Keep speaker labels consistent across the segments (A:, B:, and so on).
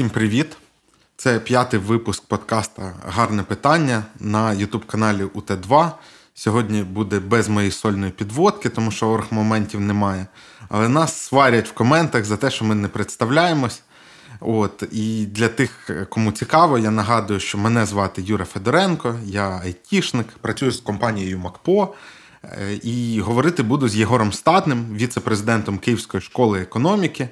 A: Всім привіт! Це п'ятий випуск подкаста Гарне питання на ютуб-каналі УТ2. Сьогодні буде без моєї сольної підводки, тому що оргмоментів немає. Але нас сварять в коментах за те, що ми не представляємось. От І для тих, кому цікаво, я нагадую, що мене звати Юра Федоренко, я айтішник, працюю з компанією МакПо. Е, і говорити буду з Єгором Статним, віце-президентом Київської школи економіки.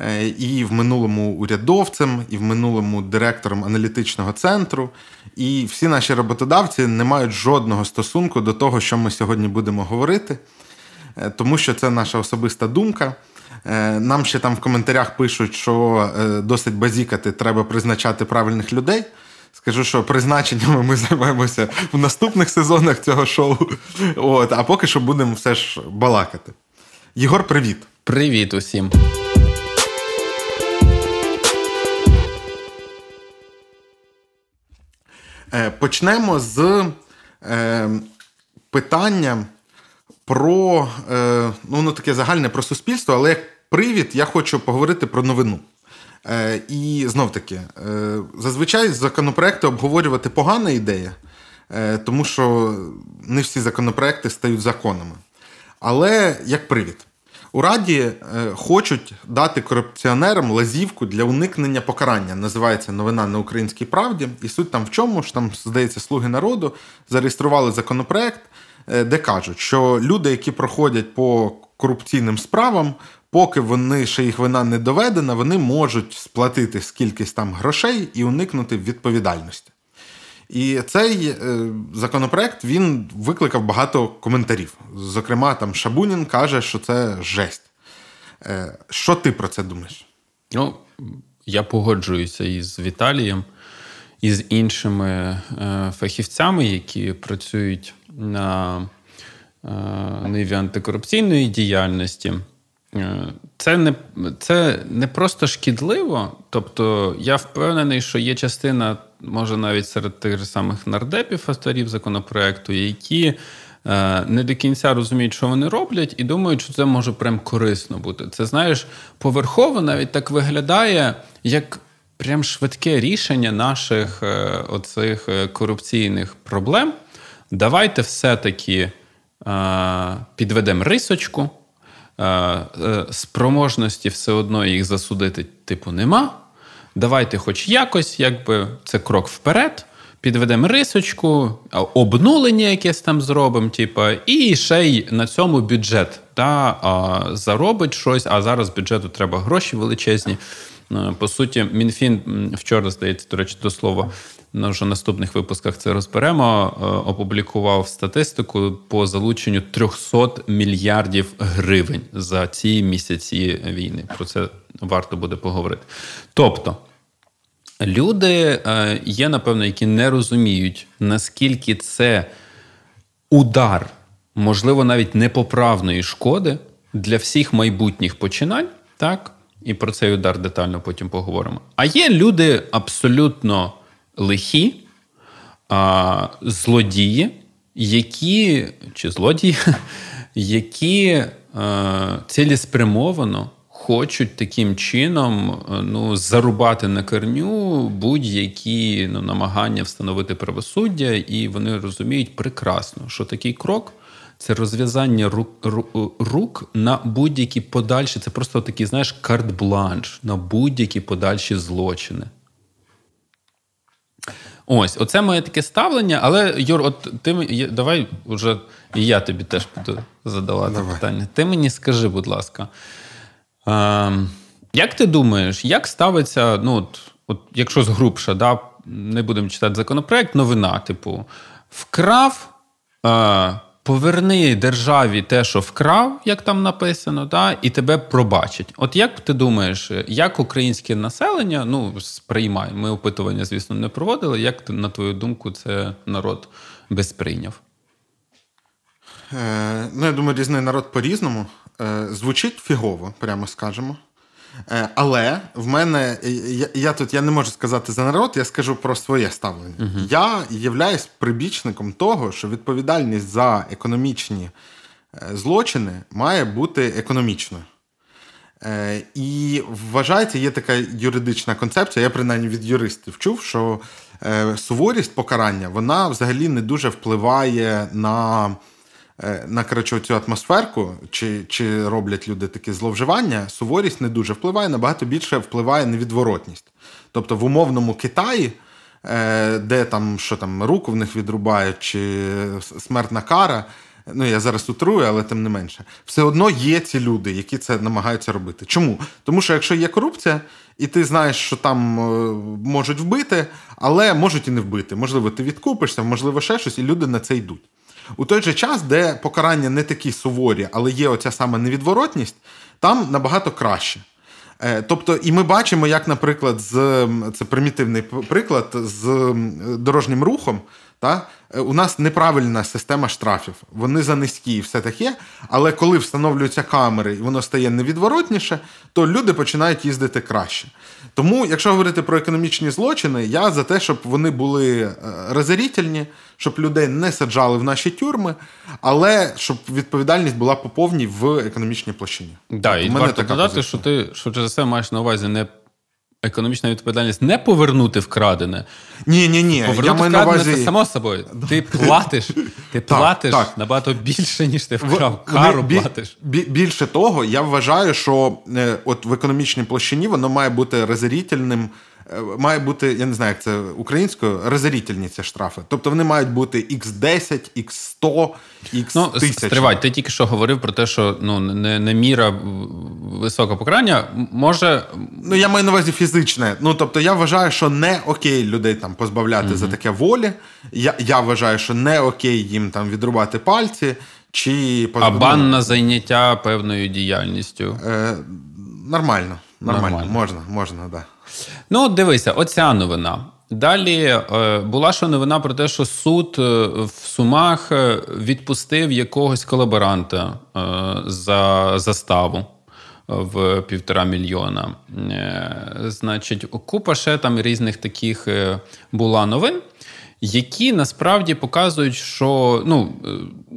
A: Е, і в минулому урядовцем, і в минулому директором аналітичного центру. І всі наші роботодавці не мають жодного стосунку до того, що ми сьогодні будемо говорити, е, тому що це наша особиста думка. Е, нам ще там в коментарях пишуть, що досить базікати треба призначати правильних людей. Скажу, що призначеннями ми займаємося в наступних сезонах цього шоу. От, А поки що будемо все ж балакати. Єгор, привіт.
B: Привіт усім.
A: Почнемо з е, питання про е, ну, ну, таке загальне про суспільство, але як привід, я хочу поговорити про новину. Е, І знов таки, е, зазвичай законопроекти обговорювати погана ідея, е, тому що не всі законопроекти стають законами. Але як привід. У Раді е, хочуть дати корупціонерам лазівку для уникнення покарання. Називається новина на українській правді. І суть там в чому ж там, здається, слуги народу зареєстрували законопроект, е, де кажуть, що люди, які проходять по корупційним справам, поки вони ще їх вина не доведена, вони можуть сплатити скількись там грошей і уникнути відповідальності. І цей е, законопроект він викликав багато коментарів. Зокрема, там Шабунін каже, що це жесть. Е, що ти про це думаєш?
B: Ну, я погоджуюся із Віталієм і з іншими е, фахівцями, які працюють на ниві антикорупційної діяльності. Це не це не просто шкідливо. Тобто, я впевнений, що є частина може навіть серед тих же самих нардепів, авторів законопроекту, які е, не до кінця розуміють, що вони роблять, і думають, що це може прям корисно бути. Це знаєш, поверхово навіть так виглядає, як прям швидке рішення наших е, оцих е, корупційних проблем. Давайте все-таки підведемо рисочку. Спроможності все одно їх засудити, типу, нема. Давайте, хоч якось, якби це крок вперед. Підведемо рисочку, обнулення якесь там зробимо, типу, і ще й на цьому бюджет та, заробить щось, а зараз бюджету треба гроші величезні. Е, по суті, МінФін вчора, здається, до речі, до слова, на вже наступних випусках це розберемо. Е, опублікував статистику по залученню 300 мільярдів гривень за ці місяці війни. Про це варто буде поговорити. Тобто. Люди е, є, напевно, які не розуміють, наскільки це удар, можливо, навіть непоправної шкоди для всіх майбутніх починань, так? І про цей удар детально потім поговоримо. А є люди абсолютно лихі, а, злодії, які чи злодії, які а, цілеспрямовано хочуть таким чином ну, зарубати на корню будь-які ну, намагання встановити правосуддя, і вони розуміють прекрасно, що такий крок. Це розв'язання рук, рук на будь-які подальші. Це просто такий, знаєш, карт-бланш на будь-які подальші злочини. Ось, оце моє таке ставлення. Але, Юр, от ти давай вже і я тобі теж буду задавати давай. питання. Ти мені скажи, будь ласка, Ем, як ти думаєш, як ставиться, ну, от, от якщо згрубша, да, не будемо читати законопроект, новина, типу, вкрав, е, поверни державі те, що вкрав, як там написано, да, і тебе пробачить. От як ти думаєш, як українське населення ну, сприймає? Ми опитування, звісно, не проводили. Як на твою думку, це народ безприйняв?
A: Е, ну, я думаю, різний народ по-різному. Е, звучить фігово, прямо скажемо. Е, але в мене я, я тут я не можу сказати за народ, я скажу про своє ставлення. uh Я являюсь прибічником того, що відповідальність за економічні злочини має бути економічною. Е, І вважається, є така юридична концепція. Я принаймні від юристів чув, що е, суворість покарання вона взагалі не дуже впливає на. Е, на коротше, цю атмосферку, чи чи роблять люди такі зловживання, суворість не дуже впливає, набагато більше впливає невідворотність. Тобто в умовному Китаї, е, де там що там руку в них відрубають, чи смертна кара. Ну, я зараз утрую, але тим не менше, все одно є ці люди, які це намагаються робити. Чому? Тому що якщо є корупція, і ти знаєш, що там е, можуть вбити, але можуть і не вбити. Можливо, ти відкупишся, можливо, ще щось, і люди на це йдуть. У той же час, де покарання не такі суворі, але є оця саме невідворотність, там набагато краще. Е, тобто, і ми бачимо, як, наприклад, з це примітивний приклад з дорожнім рухом. Та? Е, у нас неправильна система штрафів, вони за низькі і все таке. Але коли встановлюються камери і воно стає невідворотніше, то люди починають їздити краще. Тому, якщо говорити про економічні злочини, я за те, щоб вони були е, розорітельні, щоб людей не саджали в наші тюрми, але щоб відповідальність була по повній в економічній площині.
B: Да, і варто додати, що ти що за це маєш на увазі не економічна відповідальність не повернути вкрадене.
A: Ні, ні, ні.
B: Повернути я вкрадене увазі... це само собою. Ти платиш, ти платиш так, так. набагато більше, ніж ти вкрав. Кару бі, платиш.
A: Бі, більше того, я вважаю, що е, от в економічній площині воно має бути розорітельним Е, має бути, я не знаю, як це українською, розорітельні ці штрафи. Тобто вони мають бути X10, X100, X1000. Ну,
B: Стривай, ти тільки що говорив про те, що ну, не, не міра високого покарання може.
A: Ну, я маю на увазі фізичне. Ну, тобто, я вважаю, що не окей людей там позбавляти mm за таке волі. Я я вважаю, що не окей їм там відрубати пальці. чи
B: А бан на зайняття певною діяльністю.
A: Е, Нормально, нормально, нормально. можна, можна, так. Да.
B: Ну, дивися, оця новина. Далі е, була ще новина про те, що суд е, в Сумах е, відпустив якогось колаборанта за заставу в півтора мільйона. Значить, купа ще там різних таких була новин які насправді показують, що ну,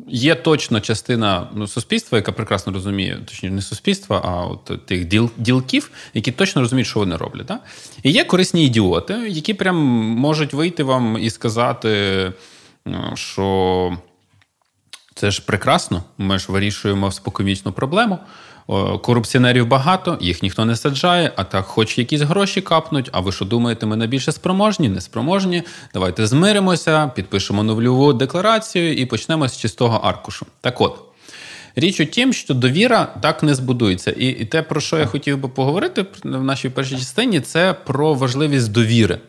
B: є точно частина ну, суспільства, яка прекрасно розуміє, точніше, не суспільства, а от тих діл, ділків, які точно розуміють, що вони роблять. Так? І є корисні ідіоти, які прям можуть вийти вам і сказати, що це ж прекрасно, ми ж вирішуємо споконвічну проблему. Корупціонерів багато, їх ніхто не саджає, а так, хоч якісь гроші капнуть. А ви що думаєте, ми найбільше спроможні, неспроможні? Давайте змиримося, підпишемо нульову декларацію і почнемо з чистого аркушу. Так от. Річ у тім, що довіра так не збудується. І, і те, про що я хотів би поговорити в нашій першій частині, це про важливість довіри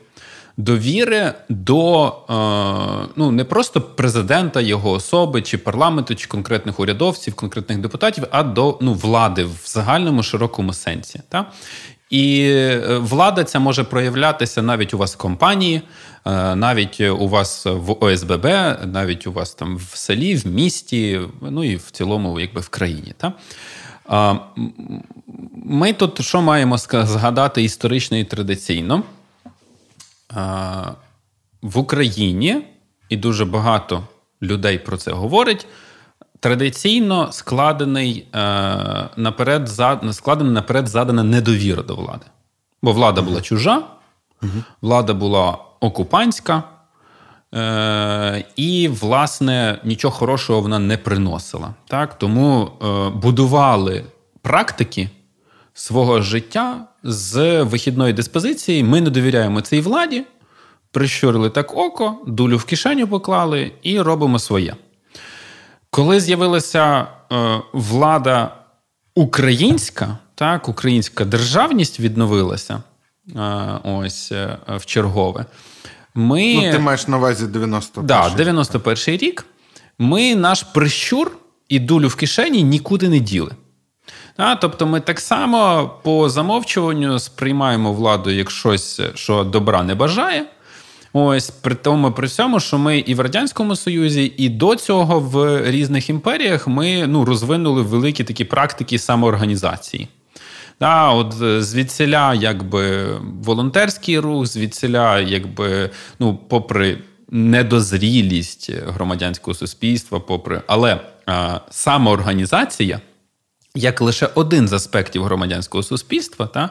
B: довіри до е, ну не просто президента, його особи, чи парламенту, чи конкретних урядовців, конкретних депутатів, а до ну, влади в загальному широкому сенсі. Та? І е, влада ця може проявлятися навіть у вас в компанії, е, навіть у вас в ОСББ, навіть у вас там в селі, в місті, ну і в цілому, якби в країні. Та? Ми тут що маємо згадати історично і традиційно? В Україні, і дуже багато людей про це говорить. Традиційно складений е, наперед складена наперед задана недовіра до влади. Бо влада була чужа, влада була окупантська, е, і, власне, нічого хорошого вона не приносила. Так? Тому е, будували практики свого життя з вихідної диспозиції. Ми не довіряємо цій владі, прищурили так око, дулю в кишеню поклали і робимо своє. Коли з'явилася е, влада українська, так, українська державність відновилася е, ось е, в чергове. Ми...
A: Ну, Ти маєш на увазі 91
B: да, 91 рік. Ми наш прищур і дулю в кишені нікуди не діли. А, Тобто ми так само по замовчуванню сприймаємо владу як щось, що добра не бажає. Ось при тому, при цьому, що ми і в радянському союзі, і до цього в різних імперіях ми ну розвинули великі такі практики самоорганізації. Да, от звідсіля, якби волонтерський рух, звідсіля, якби ну, попри недозрілість громадянського суспільства, попри але а, самоорганізація як лише один з аспектів громадянського суспільства, та,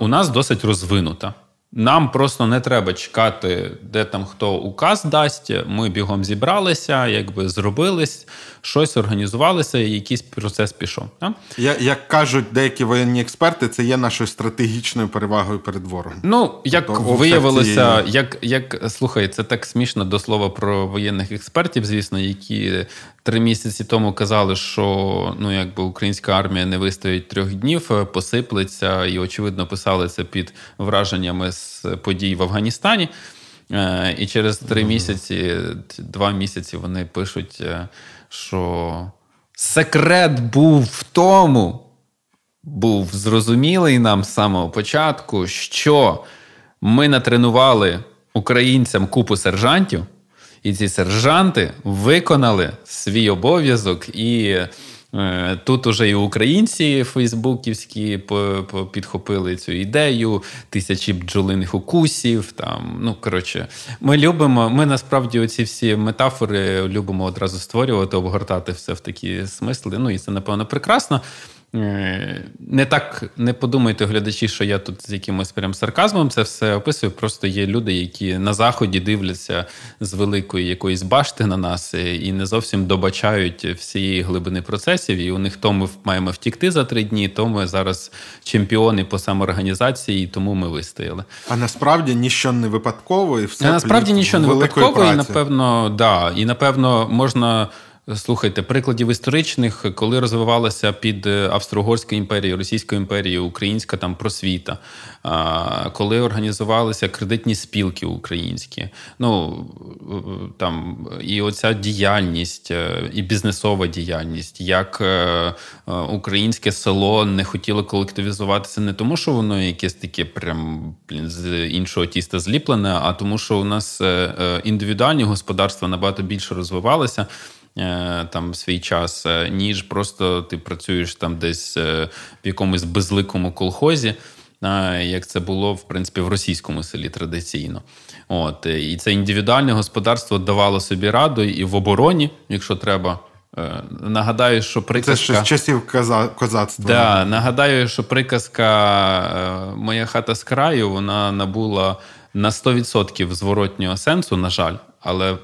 B: у нас досить розвинута. Нам просто не треба чекати, де там хто указ дасть. Ми бігом зібралися, якби зробились, щось організувалися, і якийсь процес пішов. Так?
A: Я, Як кажуть деякі воєнні експерти, це є нашою стратегічною перевагою перед ворогом.
B: Ну як тобто, виявилося, цієї... як як слухай, це так смішно до слова про воєнних експертів, звісно, які три місяці тому казали, що ну якби українська армія не вистоїть трьох днів, посиплеться, і очевидно писали це під враженнями з подій в Афганістані. Е, і через три місяці, два місяці вони пишуть, е, що секрет був в тому, був зрозумілий нам з самого початку, що ми натренували українцям купу сержантів, і ці сержанти виконали свій обов'язок і. Е, тут уже і українці фейсбуківські підхопили цю ідею, тисячі бджолиних укусів. Там, ну, коротше, Ми любимо, ми насправді оці всі метафори любимо одразу створювати, обгортати все в такі смисли. Ну і це, напевно, прекрасно. Е, не так не подумайте, глядачі, що я тут з якимось прям сарказмом це все описую. Просто є люди, які на заході дивляться з великої якоїсь башти на нас е, і не зовсім добачають всієї глибини процесів. І у них то ми маємо втікти за три дні, то ми зараз чемпіони по самоорганізації, і тому ми вистояли.
A: А насправді нічого не випадково, і все
B: а насправді нічого не випадково, праці. і напевно, да, і напевно можна. Слухайте, прикладів історичних, коли розвивалася під е, Австро-Угорською імперією, Російською імперією, українська там просвіта, коли організувалися кредитні спілки українські, ну там і оця діяльність, е, і бізнесова діяльність, як е, українське село не хотіло колективізуватися не тому, що воно якесь таке прям з іншого тіста зліплене, а тому, що у нас індивідуальні господарства набагато більше розвивалися. Е, там свій час, е, ніж просто ти працюєш там десь е, в якомусь безликому колхозі. Як це було в принципі в російському селі традиційно, от і це індивідуальне господарство давало собі раду і в обороні, якщо треба. Нагадаю, що приказка...
A: Це ще з часів коза... козацтва.
B: Да, Нагадаю, що приказка Моя хата з краю вона набула на 100% зворотнього сенсу, на жаль, але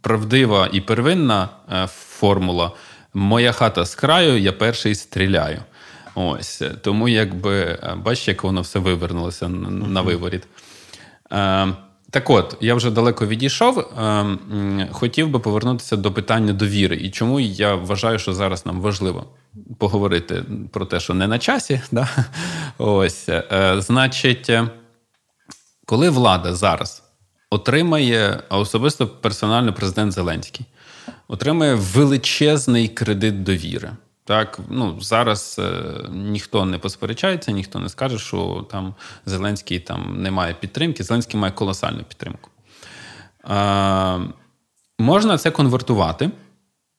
B: правдива і первинна е, формула. Моя хата з краю, я перший стріляю. Ось. Тому, якби, е, бачиш, як воно все вивернулося на виворіт. Е, так от, я вже далеко відійшов. Хотів би повернутися до питання довіри. І чому я вважаю, що зараз нам важливо поговорити про те, що не на часі. Да? Ось. Значить, коли влада зараз отримає, особисто персонально президент Зеленський, отримає величезний кредит довіри. Так, ну зараз е, ніхто не посперечається, ніхто не скаже, що там Зеленський там не має підтримки. Зеленський має колосальну підтримку. Е, можна це конвертувати.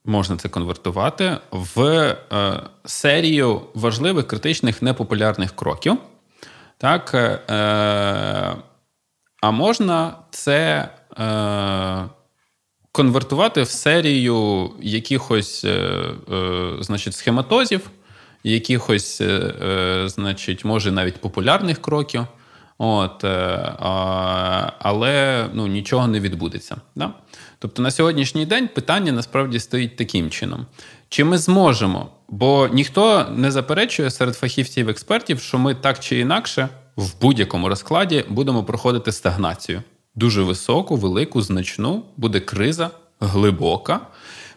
B: Можна це конвертувати в е, серію важливих критичних непопулярних кроків. Так, е, а можна це е, конвертувати в серію якихось е, е, значить, схематозів, якихось, е, е, значить, може навіть популярних кроків. От, е, Але ну, нічого не відбудеться. Да? Тобто на сьогоднішній день питання насправді стоїть таким чином: чи ми зможемо? Бо ніхто не заперечує серед фахівців-експертів, що ми так чи інакше в будь-якому розкладі будемо проходити стагнацію. Дуже високу, велику, значну, буде криза глибока.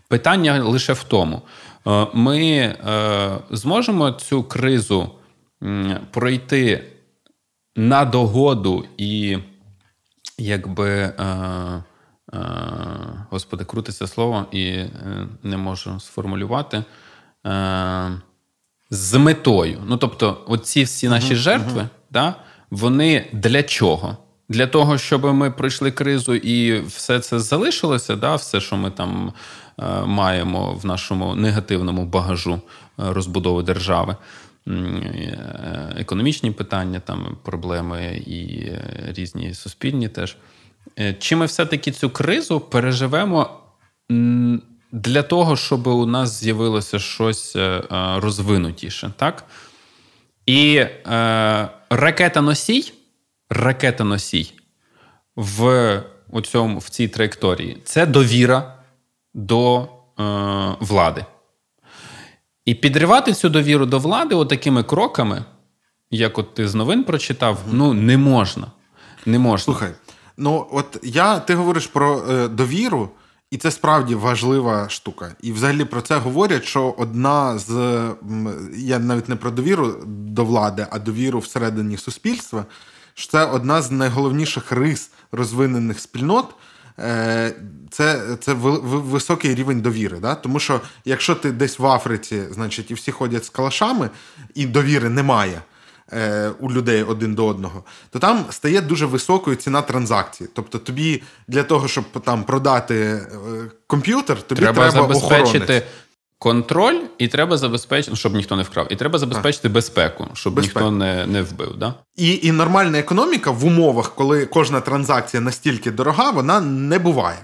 B: Питання лише в тому, е, ми е, зможемо цю кризу пройти на догоду і, якби, е, господи, крутиться слово і не можу сформулювати. З метою. Ну, тобто, оці всі наші uh-huh, жертви, uh-huh да, вони для чого? Для того, щоб ми пройшли кризу і все це залишилося, да, все, що ми там е, маємо в нашому негативному багажу е, розбудови держави, е, економічні питання, там проблеми і різні суспільні теж. Чи ми все-таки цю кризу переживемо для того, щоб у нас з'явилося щось розвинутіше, так? І ракета-носій, ракета-носій в, у цьому, в цій траєкторії це довіра до е, влади. І підривати цю довіру до влади отакими кроками, як от ти з новин прочитав, ну не можна. Не можна.
A: Слухай, ну от я ти говориш про е, довіру, і це справді важлива штука. І взагалі про це говорять, що одна з я навіть не про довіру до влади, а довіру всередині суспільства, що це одна з найголовніших рис розвинених спільнот. Е, це це високий рівень довіри. Да? Тому що якщо ти десь в Африці, значить, і всі ходять з калашами, і довіри немає у людей один до одного, то там стає дуже високою ціна транзакції. Тобто тобі для того, щоб там продати е, комп'ютер, тобі треба, треба забезпечити. Охоронець.
B: Контроль, і треба забезпечити, щоб ніхто не вкрав, і треба забезпечити так. безпеку, щоб Безпеку. ніхто не не вбив. Да?
A: І і нормальна економіка в умовах, коли кожна транзакція настільки дорога, вона не буває.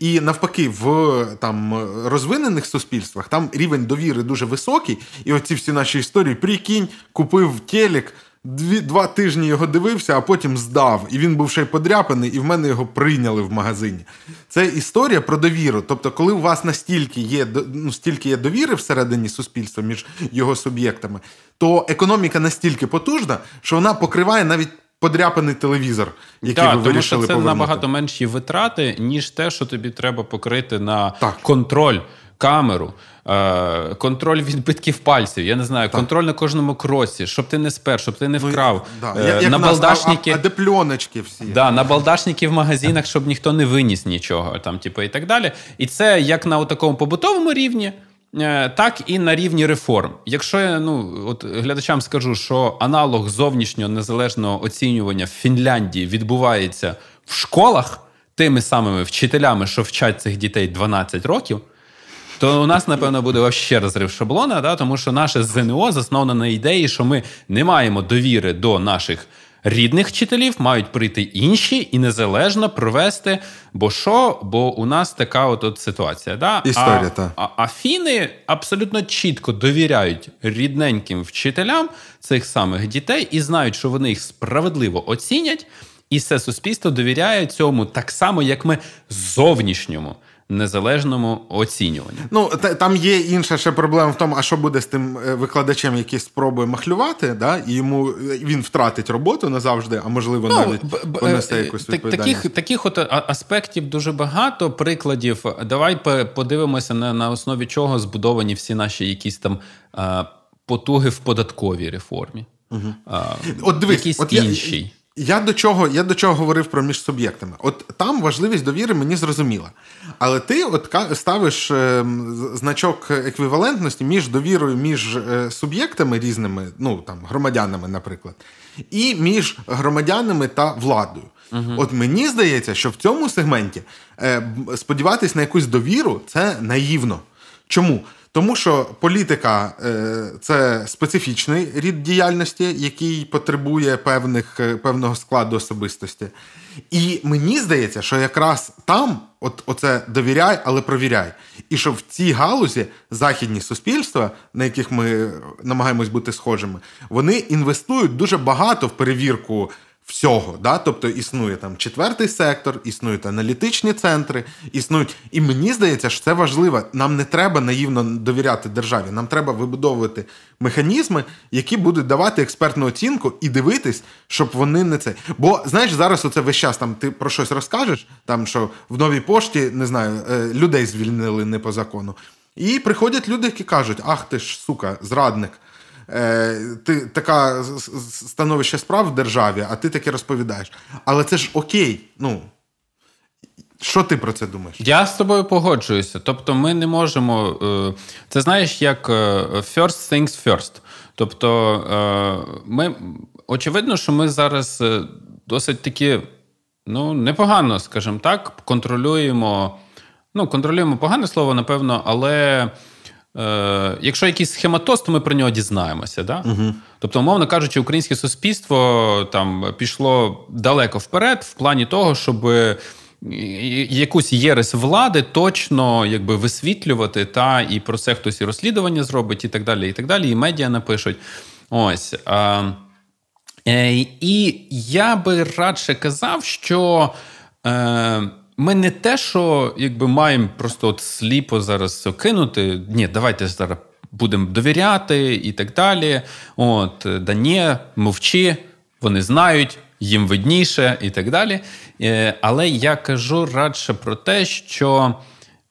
A: І навпаки, в там розвинених суспільствах там рівень довіри дуже високий. І оці всі наші історії прикинь, купив телек, Дві, Два тижні його дивився, а потім здав. І він був ще й подряпаний, і в мене його прийняли в магазині. Це історія про довіру. Тобто, коли у вас настільки є ну, стільки є довіри всередині суспільства між його суб'єктами, то економіка настільки потужна, що вона покриває навіть. Подряпаний телевізор, який так, ви тому що це
B: повернути. набагато менші витрати, ніж те, що тобі треба покрити на так. контроль камеру, е, контроль відбитків пальців, я не знаю, так. контроль на кожному кроці, щоб ти не спер, щоб ти не ну, вкрав.
A: Ну, да. Як на балдашники, а, а де пленочки всі.
B: Да, На балдашники в магазинах, щоб ніхто не виніс нічого, там, типу, і так далі. І це як на такому побутовому рівні. Е, так і на рівні реформ. Якщо я ну от глядачам скажу, що аналог зовнішнього незалежного оцінювання в Фінляндії відбувається в школах тими самими вчителями, що вчать цих дітей 12 років, то у нас, напевно, буде ще розрив шаблона, да? тому що наше ЗНО засноване на ідеї, що ми не маємо довіри до наших. Рідних вчителів мають прийти інші і незалежно провести. Бо що? Бо у нас така от, от ситуація. Да?
A: Історія,
B: а, а, а фіни абсолютно чітко довіряють рідненьким вчителям цих самих дітей і знають, що вони їх справедливо оцінять, і все суспільство довіряє цьому так само, як ми зовнішньому незалежному оцінюванні.
A: Ну там є інша ще проблема в тому, а що буде з тим е, викладачем, який спробує махлювати, да, і йому е, він втратить роботу назавжди, а можливо ну, навіть понесе е, якусь відповідальність.
B: Таких таких от аспектів дуже багато. Прикладів. Давай подивимося на, на основі чого збудовані всі наші якісь там потуги в податковій реформі.
A: Угу. А, От дивись, якісь от інший. Я... До чого я до чого говорив про між суб'єктами. От там важливість довіри мені зрозуміла. Але ти от ставиш е, значок еквівалентності між довірою між е, суб'єктами різними, ну там громадянами, наприклад, і між громадянами та владою. Угу. От мені здається, що в цьому сегменті е, сподіватись на якусь довіру це наївно. Чому? Тому що політика е, це специфічний рід діяльності, який потребує певних, е, певного складу особистості. І мені здається, що якраз там от оце довіряй, але провіряй. І що в цій галузі західні суспільства, на яких ми намагаємось бути схожими, вони інвестують дуже багато в перевірку всього. Да? Тобто існує там четвертий сектор, існують аналітичні центри, існують. І мені здається, що це важливо. Нам не треба наївно довіряти державі. Нам треба вибудовувати механізми, які будуть давати експертну оцінку і дивитись, щоб вони не це. Бо знаєш, зараз оце весь час там ти про щось розкажеш, там що в новій пошті не знаю, е, людей звільнили не по закону. І приходять люди, які кажуть: Ах ти ж сука, зрадник. Е, ти така становище справ в державі, а ти таке розповідаєш. Але це ж окей. ну... Що ти про це думаєш?
B: Я з тобою погоджуюся. Тобто, ми не можемо. Е, це знаєш, як е, first things first. Тобто, ми очевидно, що ми зараз досить таки ну, непогано, скажімо так, контролюємо. Ну, контролюємо погане слово, напевно, але Е, Якщо якийсь схематоз, то ми про нього дізнаємося. Да? Угу. Тобто, умовно кажучи, українське суспільство там пішло далеко вперед, в плані того, щоб якусь єресь влади точно якби висвітлювати, та і про це хтось і розслідування зробить, і так далі, і так далі, і медіа напишуть. Ось. Е, І я би радше казав, що. Е, ми не те, що якби маємо просто от сліпо зараз кинути. Ні, давайте зараз будемо довіряти і так далі. От, да ні, мовчи, вони знають, їм видніше і так далі. Е, але я кажу радше про те, що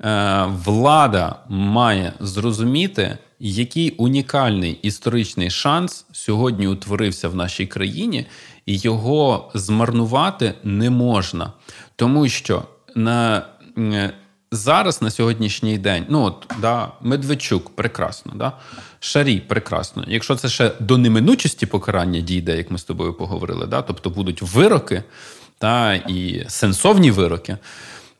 B: е, влада має зрозуміти, який унікальний історичний шанс сьогодні утворився в нашій країні, і його змарнувати не можна. Тому що на зараз, на сьогоднішній день, ну от да, Медведчук, прекрасно, да? Шарій, прекрасно. Якщо це ще до неминучості покарання дійде, як ми з тобою поговорили, да? тобто будуть вироки та, і сенсовні вироки.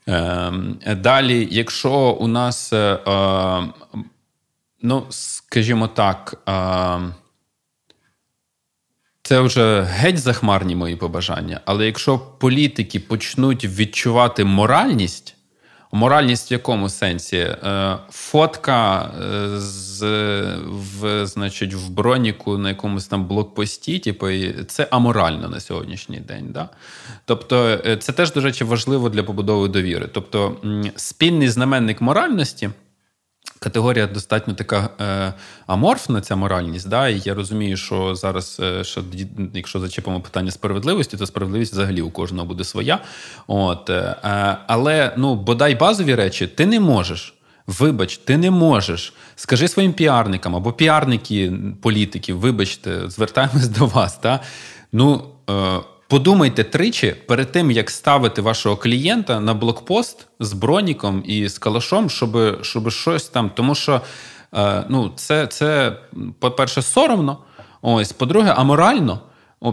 B: Е, Далі, якщо у нас, е, е, ну, скажімо так, е, це вже геть захмарні мої побажання. Але якщо політики почнуть відчувати моральність, моральність в якому сенсі? Е, фотка е, з, в, значить, в броніку на якомусь там блокпості, типу, це аморально на сьогоднішній день. Да? Тобто, е, це теж, до речі, важливо для побудови довіри. Тобто, спільний знаменник моральності. Категорія достатньо така е, аморфна, ця моральність. Да? І я розумію, що зараз, е, що, якщо зачепимо питання справедливості, то справедливість взагалі у кожного буде своя. От, е, Але ну, бодай базові речі ти не можеш. Вибач, ти не можеш. Скажи своїм піарникам або піарники політиків, вибачте, звертаємось до вас. Да? Ну, е, Подумайте тричі перед тим, як ставити вашого клієнта на блокпост з броніком і з калашом, щоб щоб щось там. Тому що е, ну, це, це, по-перше, соромно. Ось, по-друге, аморально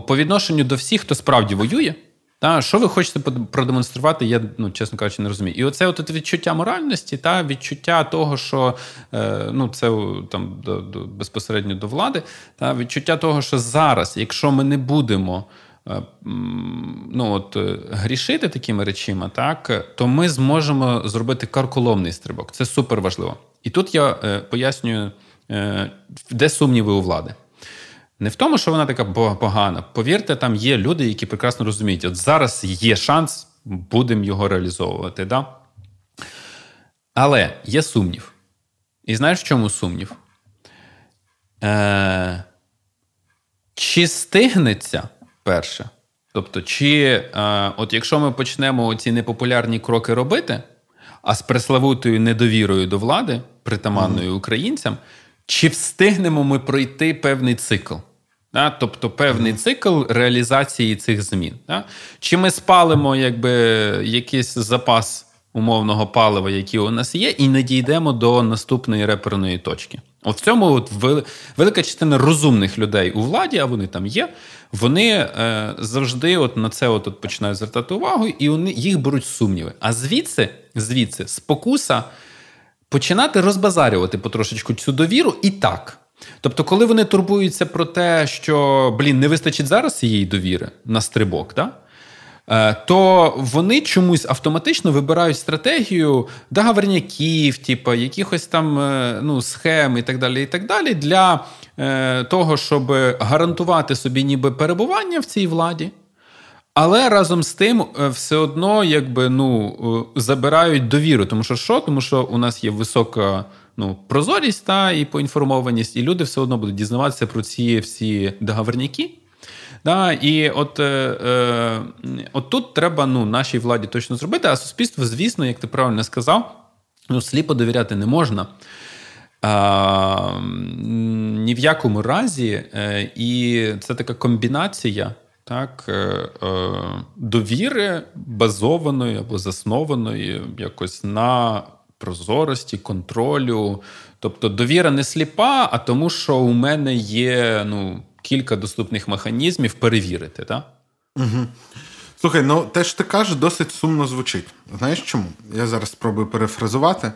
B: по відношенню до всіх, хто справді воює. Та, Що ви хочете продемонструвати, я, ну, чесно кажучи, не розумію. І оце от відчуття моральності, та відчуття того, що е, ну, це там до, до, безпосередньо до влади, та відчуття того, що зараз, якщо ми не будемо. Е, ну, от, е, грішити такими речима, так, то ми зможемо зробити карколомний стрибок. Це супер важливо. І тут я е, пояснюю, е, де сумніви у влади. Не в тому, що вона така погана. Повірте, там є люди, які прекрасно розуміють, от зараз є шанс, будемо його реалізовувати. Да? Але є сумнів. І знаєш, в чому сумнів? Е, Чи стигнеться перше. Тобто, чи е, от якщо ми почнемо ці непопулярні кроки робити, а з преславутою недовірою до влади, притаманною mm-hmm. українцям, чи встигнемо ми пройти певний цикл? Да? Тобто певний mm-hmm. цикл реалізації цих змін. Да? Чи ми спалимо якби, якийсь запас умовного палива, який у нас є, і не дійдемо до наступної реперної точки? От в цьому от велика частина розумних людей у владі, а вони там є, вони е, завжди от на це от, от починають звертати увагу, і вони, їх беруть сумніви. А звідси, звідси, спокуса починати розбазарювати потрошечку цю довіру і так. Тобто, коли вони турбуються про те, що блін, не вистачить зараз цієї довіри на стрибок, да? Е, то вони чомусь автоматично вибирають стратегію договорняків, типу, якихось там е, ну, схем і так далі, і так далі, для е, того, щоб гарантувати собі ніби перебування в цій владі. Але разом з тим все одно якби, ну, забирають довіру. Тому що що? Тому що у нас є висока ну, прозорість та і поінформованість, і люди все одно будуть дізнаватися про ці всі договорняки. Да, І от е, е, от тут треба ну, нашій владі точно зробити, а суспільство, звісно, як ти правильно сказав, ну, сліпо довіряти не можна. А, Ні в якому разі, е, і це така комбінація так, е, довіри базованої або заснованої якось на прозорості, контролю. Тобто довіра не сліпа, а тому, що у мене є ну, кілька доступних механізмів перевірити. так?
A: Угу. Слухай, ну те, що ти кажеш, досить сумно звучить. Знаєш чому? Я зараз спробую перефразувати.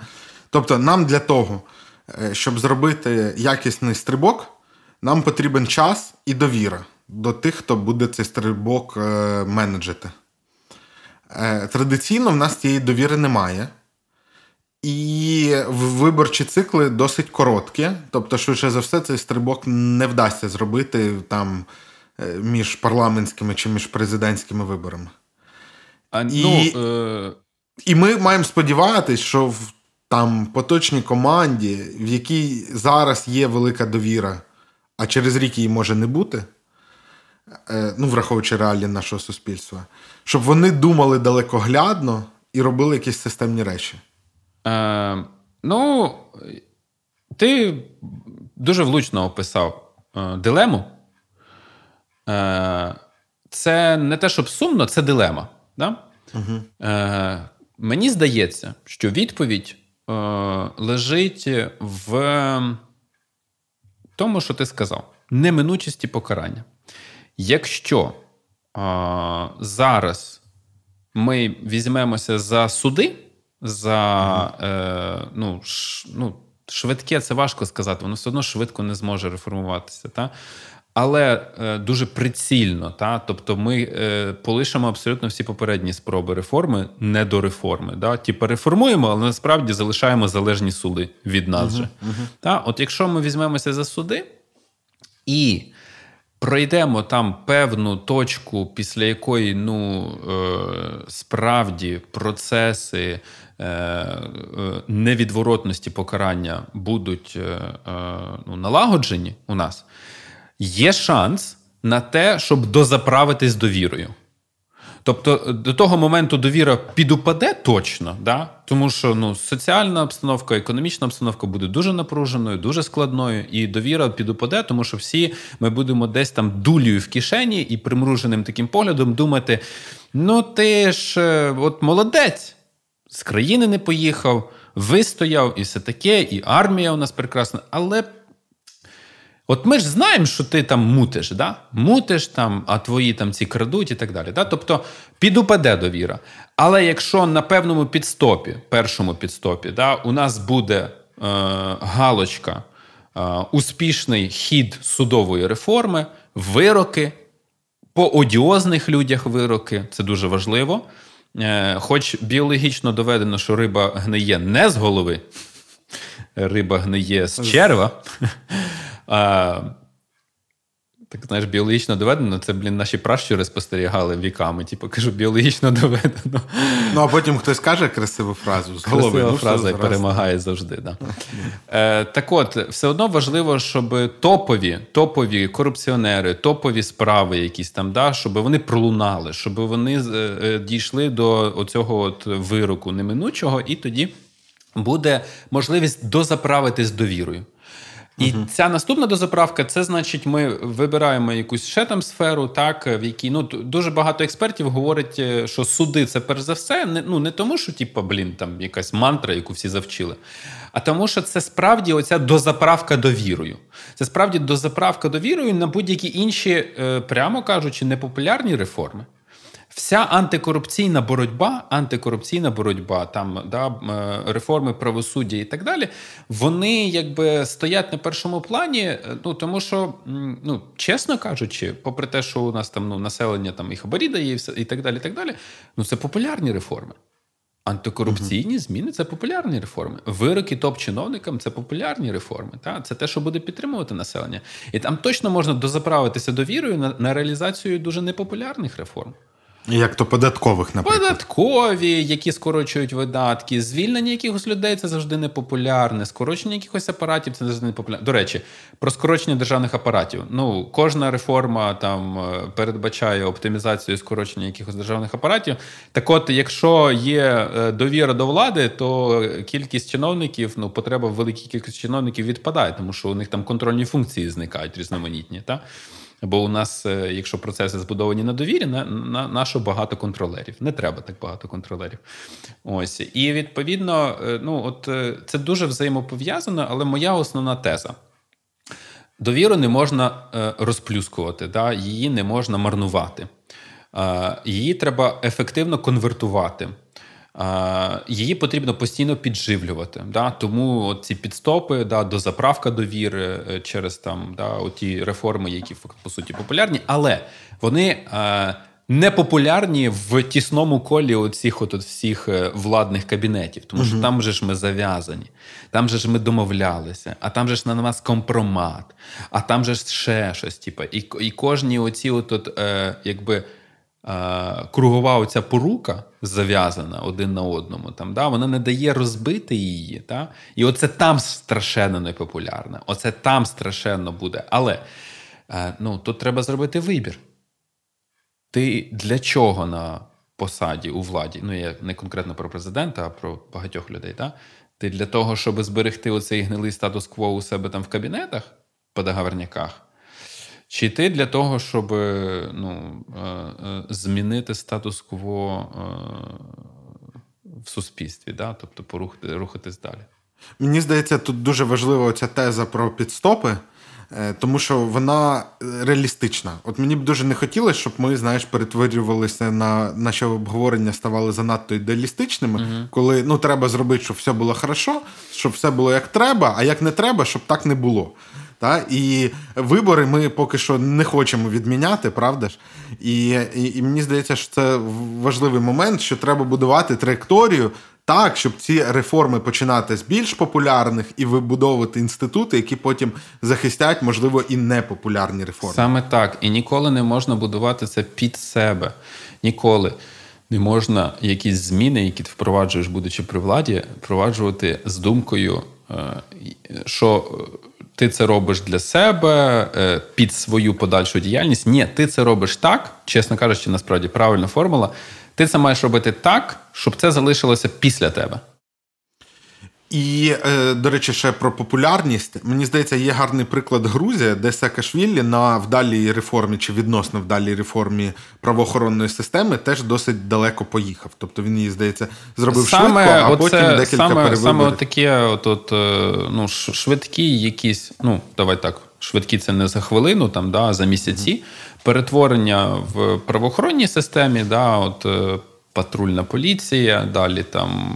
A: Тобто, нам для того, е, щоб зробити якісний стрибок, нам потрібен час і довіра до тих, хто буде цей стрибок е, менеджити. Е, традиційно в нас цієї довіри немає. І виборчі цикли досить короткі. Тобто, швидше за все, цей стрибок не вдасться зробити там е, між парламентськими чи між президентськими виборами.
B: А,
A: і,
B: ну, е...
A: і ми маємо сподіватися, що в там поточній команді, в якій зараз є велика довіра, а через рік її може не бути, е, ну, враховуючи реалії нашого суспільства, щоб вони думали далекоглядно і робили якісь системні речі.
B: Е, Ну, ти дуже влучно описав е, дилему. Е, Це не те, щоб сумно, це дилема. Да? Угу. Е, Мені здається, що відповідь е, лежить в тому, що ти сказав: неминучості покарання. Якщо е, зараз ми візьмемося за суди, за е, ну, ш, ну, швидке, це важко сказати, воно все одно швидко не зможе реформуватися. Та? Але е, дуже прицільно, та тобто ми е, полишимо абсолютно всі попередні спроби реформи не до реформи. Да? Типу реформуємо, але насправді залишаємо залежні суди від нас. же. Uh-huh, uh-huh. Та? От якщо ми візьмемося за суди і пройдемо там певну точку, після якої ну, е, справді процеси е, е, невідворотності покарання будуть ну, налагоджені у нас є шанс на те, щоб дозаправитись довірою. Тобто до того моменту довіра підупаде точно, да? тому що ну, соціальна обстановка, економічна обстановка буде дуже напруженою, дуже складною, і довіра підупаде, тому що всі ми будемо десь там дулею в кишені і примруженим таким поглядом думати: ну ти ж е, от молодець, з країни не поїхав, вистояв, і все таке, і армія у нас прекрасна, але. От ми ж знаємо, що ти там мутиш, да? мутиш там, а твої там ці крадуть і так далі. Да? Тобто підупаде довіра. Але якщо на певному підстопі, першому підстопі, да, у нас буде е, галочка, е, успішний хід судової реформи, вироки, по одіозних людях вироки, це дуже важливо. Е, Хоч біологічно доведено, що риба гниє не з голови, риба гниє з черва. А, Так, знаєш, біологічно доведено, це, блін, наші пращури спостерігали віками. Типу, кажу, біологічно доведено.
A: Ну, а потім хтось каже красиву фразу з голови.
B: Красива ну, фраза і перемагає завжди. Да. Е, Так от, все одно важливо, щоб топові топові корупціонери, топові справи якісь там, да, щоб вони пролунали, щоб вони е, е дійшли до оцього от вироку неминучого, і тоді буде можливість дозаправити з довірою. І uh ця наступна дозаправка, це значить, ми вибираємо якусь ще там сферу, так в якій ну дуже багато експертів говорять, е, що суди це перш за все, не ну не тому, що типу, блін, там якась мантра, яку всі завчили, а тому, що це справді оця дозаправка довірою. Це справді дозаправка довірою на будь-які інші, е, прямо кажучи, непопулярні реформи. Вся антикорупційна боротьба, антикорупційна боротьба, там да, е, реформи правосуддя і так далі, вони якби стоять на першому плані. Е, ну тому що, ну чесно кажучи, попри те, що у нас там ну, населення там і хабарі дає, і, все, і так далі, і так далі, ну це популярні реформи. Антикорупційні зміни це популярні реформи. Вироки топ-чиновникам це популярні реформи. Та? Це те, що буде підтримувати населення. І там точно можна дозаправитися довірою на, на реалізацію дуже непопулярних реформ.
A: Як то податкових, наприклад.
B: Податкові, які скорочують видатки, звільнення якихось людей це завжди непопулярне. Скорочення якихось апаратів це завжди непопулярне. До речі, про скорочення державних апаратів. Ну, кожна реформа там е, передбачає оптимізацію скорочення якихось державних апаратів. Так, от, якщо є е, довіра до влади, то кількість чиновників, ну потреба великій кількості чиновників відпадає, тому що у них там контрольні функції зникають різноманітні. Та? Бо у нас, е, якщо процеси збудовані на довірі, на, на нащо багато контролерів. Не треба так багато контролерів. Ось і відповідно, е, ну от е, це дуже взаємопов'язано, але моя основна теза. Довіру не можна розплюскувати, да? її не можна марнувати. Її треба ефективно конвертувати. Її потрібно постійно підживлювати. Да? Тому ці підстопи, да, дозаправка довіри е, через там да, ті реформи, які по суті популярні, але вони е, непопулярні в тісному колі оцих от всіх е, владних кабінетів, тому що там же ж ми зав'язані, там же ж ми домовлялися, а там же ж на нас компромат, а там же ж ще щось. Типу. І, і кожні оці от, от е, якби. Е, кругова оця порука зав'язана один на одному, там, да, вона не дає розбити її. Та? І оце там страшенно непопулярно. Оце там страшенно буде. Але е, ну, тут треба зробити вибір. Ти для чого на посаді у владі? Ну, я не конкретно про президента, а про багатьох людей. Та? Ти для того, щоб зберегти оцей гнилий статус-кво у себе там в кабінетах, по договорняках? Чи ти для того, щоб ну, е, е, змінити статус-кво е, в суспільстві, да? тобто порухати, рухатись далі?
A: Мені здається, тут дуже важлива ця теза про підстопи, тому що вона реалістична. От мені б дуже не хотілося, щоб ми, знаєш, перетворювалися на наші обговорення ставали занадто ідеалістичними, uh коли ну, треба зробити, щоб все було хорошо, щоб все було як треба, а як не треба, щоб так не було. Та? І вибори ми поки що не хочемо відміняти, правда ж? І, і, і мені здається, що це важливий момент, що треба будувати траєкторію так, щоб ці реформи починати з більш популярних і вибудовувати інститути, які потім захистять, можливо, і непопулярні реформи.
B: Саме так. І ніколи не можна будувати це під себе. Ніколи. Не можна якісь зміни, які ти впроваджуєш, будучи при владі, впроваджувати з думкою, е, що ти це робиш для себе е, під свою подальшу діяльність. Ні, ти це робиш так, чесно кажучи, насправді правильна формула. Ти це маєш робити так, щоб це залишилося після тебе.
A: І, е, до речі, ще про популярність. Мені здається, є гарний приклад Грузія, де Саакашвілі на вдалій реформі чи відносно вдалій реформі правоохоронної системи теж досить далеко поїхав. Тобто він її, здається, зробив
B: саме
A: швидко, а
B: оце,
A: потім декілька
B: саме,
A: перевиборів.
B: Саме таке, от, от, е, ну, швидкі якісь, ну, давай так, швидкі це не за хвилину, там, да, за місяці. Mm-hmm. Перетворення в правоохоронній системі, да, от е, патрульна поліція, далі там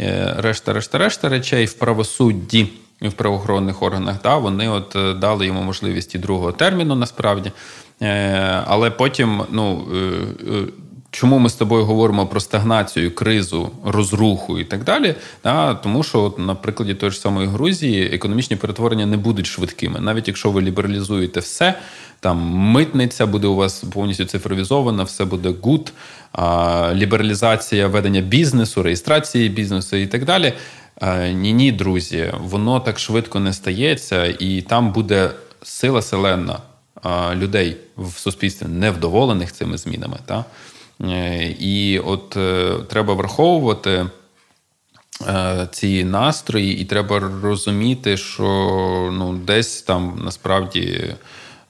B: е, решта, решта, решта речей в правосудді в правоохоронних органах. Да, Вони от е, дали йому можливість і другого терміну насправді. Е, але потім, ну. Чому ми з тобою говоримо про стагнацію, кризу, розруху і так далі? Да, Тому що, от, на прикладі тої ж самої Грузії, економічні перетворення не будуть швидкими, навіть якщо ви лібералізуєте все, там митниця буде у вас повністю цифровізована, все буде good, лібералізація ведення бізнесу, реєстрації бізнесу і так далі. Ні, ні, друзі, воно так швидко не стається, і там буде сила селена людей в суспільстві невдоволених цими змінами. Та? Е, і от е, треба враховувати. Е, ці настрої, і треба розуміти, що ну, десь там насправді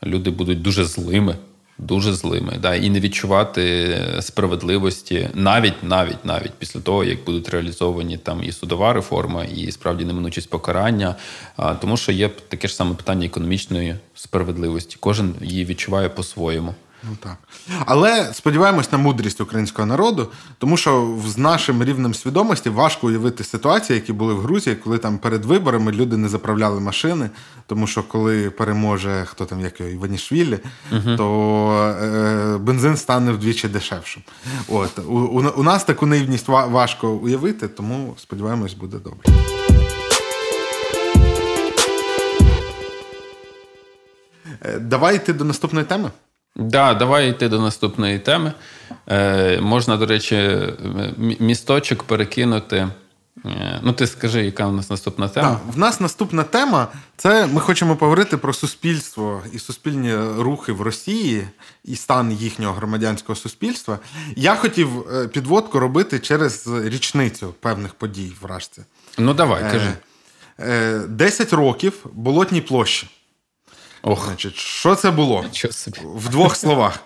B: люди будуть дуже злими, дуже злими, да, і не відчувати справедливості навіть навіть навіть після того, як будуть реалізовані там і судова реформа, і справді неминучість покарання. А, Тому що є таке ж саме питання економічної справедливості. Кожен її відчуває по-своєму.
A: Ну так. Але сподіваємось на мудрість українського народу, тому що з нашим рівнем свідомості важко уявити ситуації, які були в Грузії, коли там перед виборами люди не заправляли машини. Тому що коли переможе хто там, як його, Іванішвілі, uh то е, бензин стане вдвічі дешевшим. От у, у, у нас таку наївність важко уявити, тому сподіваємось, буде добре. Е, давай йти до наступної теми.
B: Да, давай йти до наступної теми. Е, Можна, до речі, місточок перекинути. Е, ну, ти скажи, яка у нас наступна тема?
A: Так, В нас наступна тема це ми хочемо поговорити про суспільство і суспільні рухи в Росії і стан їхнього громадянського суспільства. Я хотів е, підводку робити через річницю певних подій в Рашці.
B: Ну, давай, кажи.
A: 10 е, років болотній площі.
B: Ох.
A: Значить, Що це було?
B: собі.
A: В двох словах.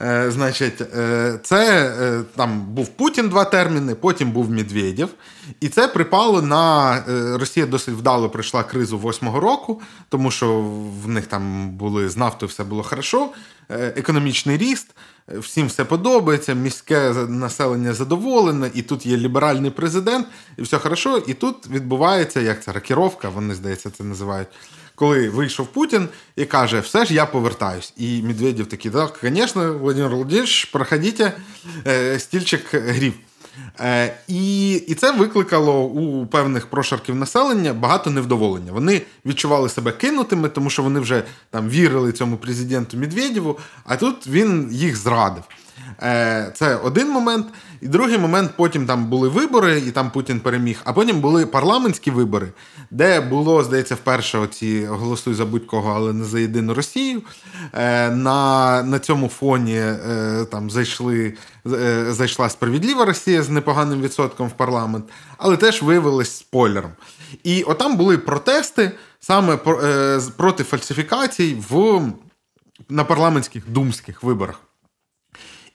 A: Е, Значить, е, це е, там був Путін два терміни, потім був Медведєв. І це припало на е, Росія досить вдало пройшла кризу восьмого року, тому що в них там були з нафтою все було хорошо, е, економічний ріст. Всім все подобається, міське населення задоволене, і тут є ліберальний президент, і все хорошо. І тут відбувається як це ракіровка, вони здається, це називають коли вийшов Путін і каже, все ж я повертаюсь. І Медведєв такий, так, звісно, Володимир Володимирович, проходіть, е, стільчик грів. Е, І і це викликало у певних прошарків населення багато невдоволення. Вони відчували себе кинутими, тому що вони вже там вірили цьому президенту Медведєву, а тут він їх зрадив. Е, Це один момент. І другий момент, потім там були вибори, і там Путін переміг. А потім були парламентські вибори, де було, здається, вперше оці голосуй за будь-кого, але не за єдину Росію. Е, На на цьому фоні е, там зайшли, зайшла справедлива Росія з непоганим відсотком в парламент, але теж виявилось спойлером. І отам були протести саме проти фальсифікацій в на парламентських думських виборах.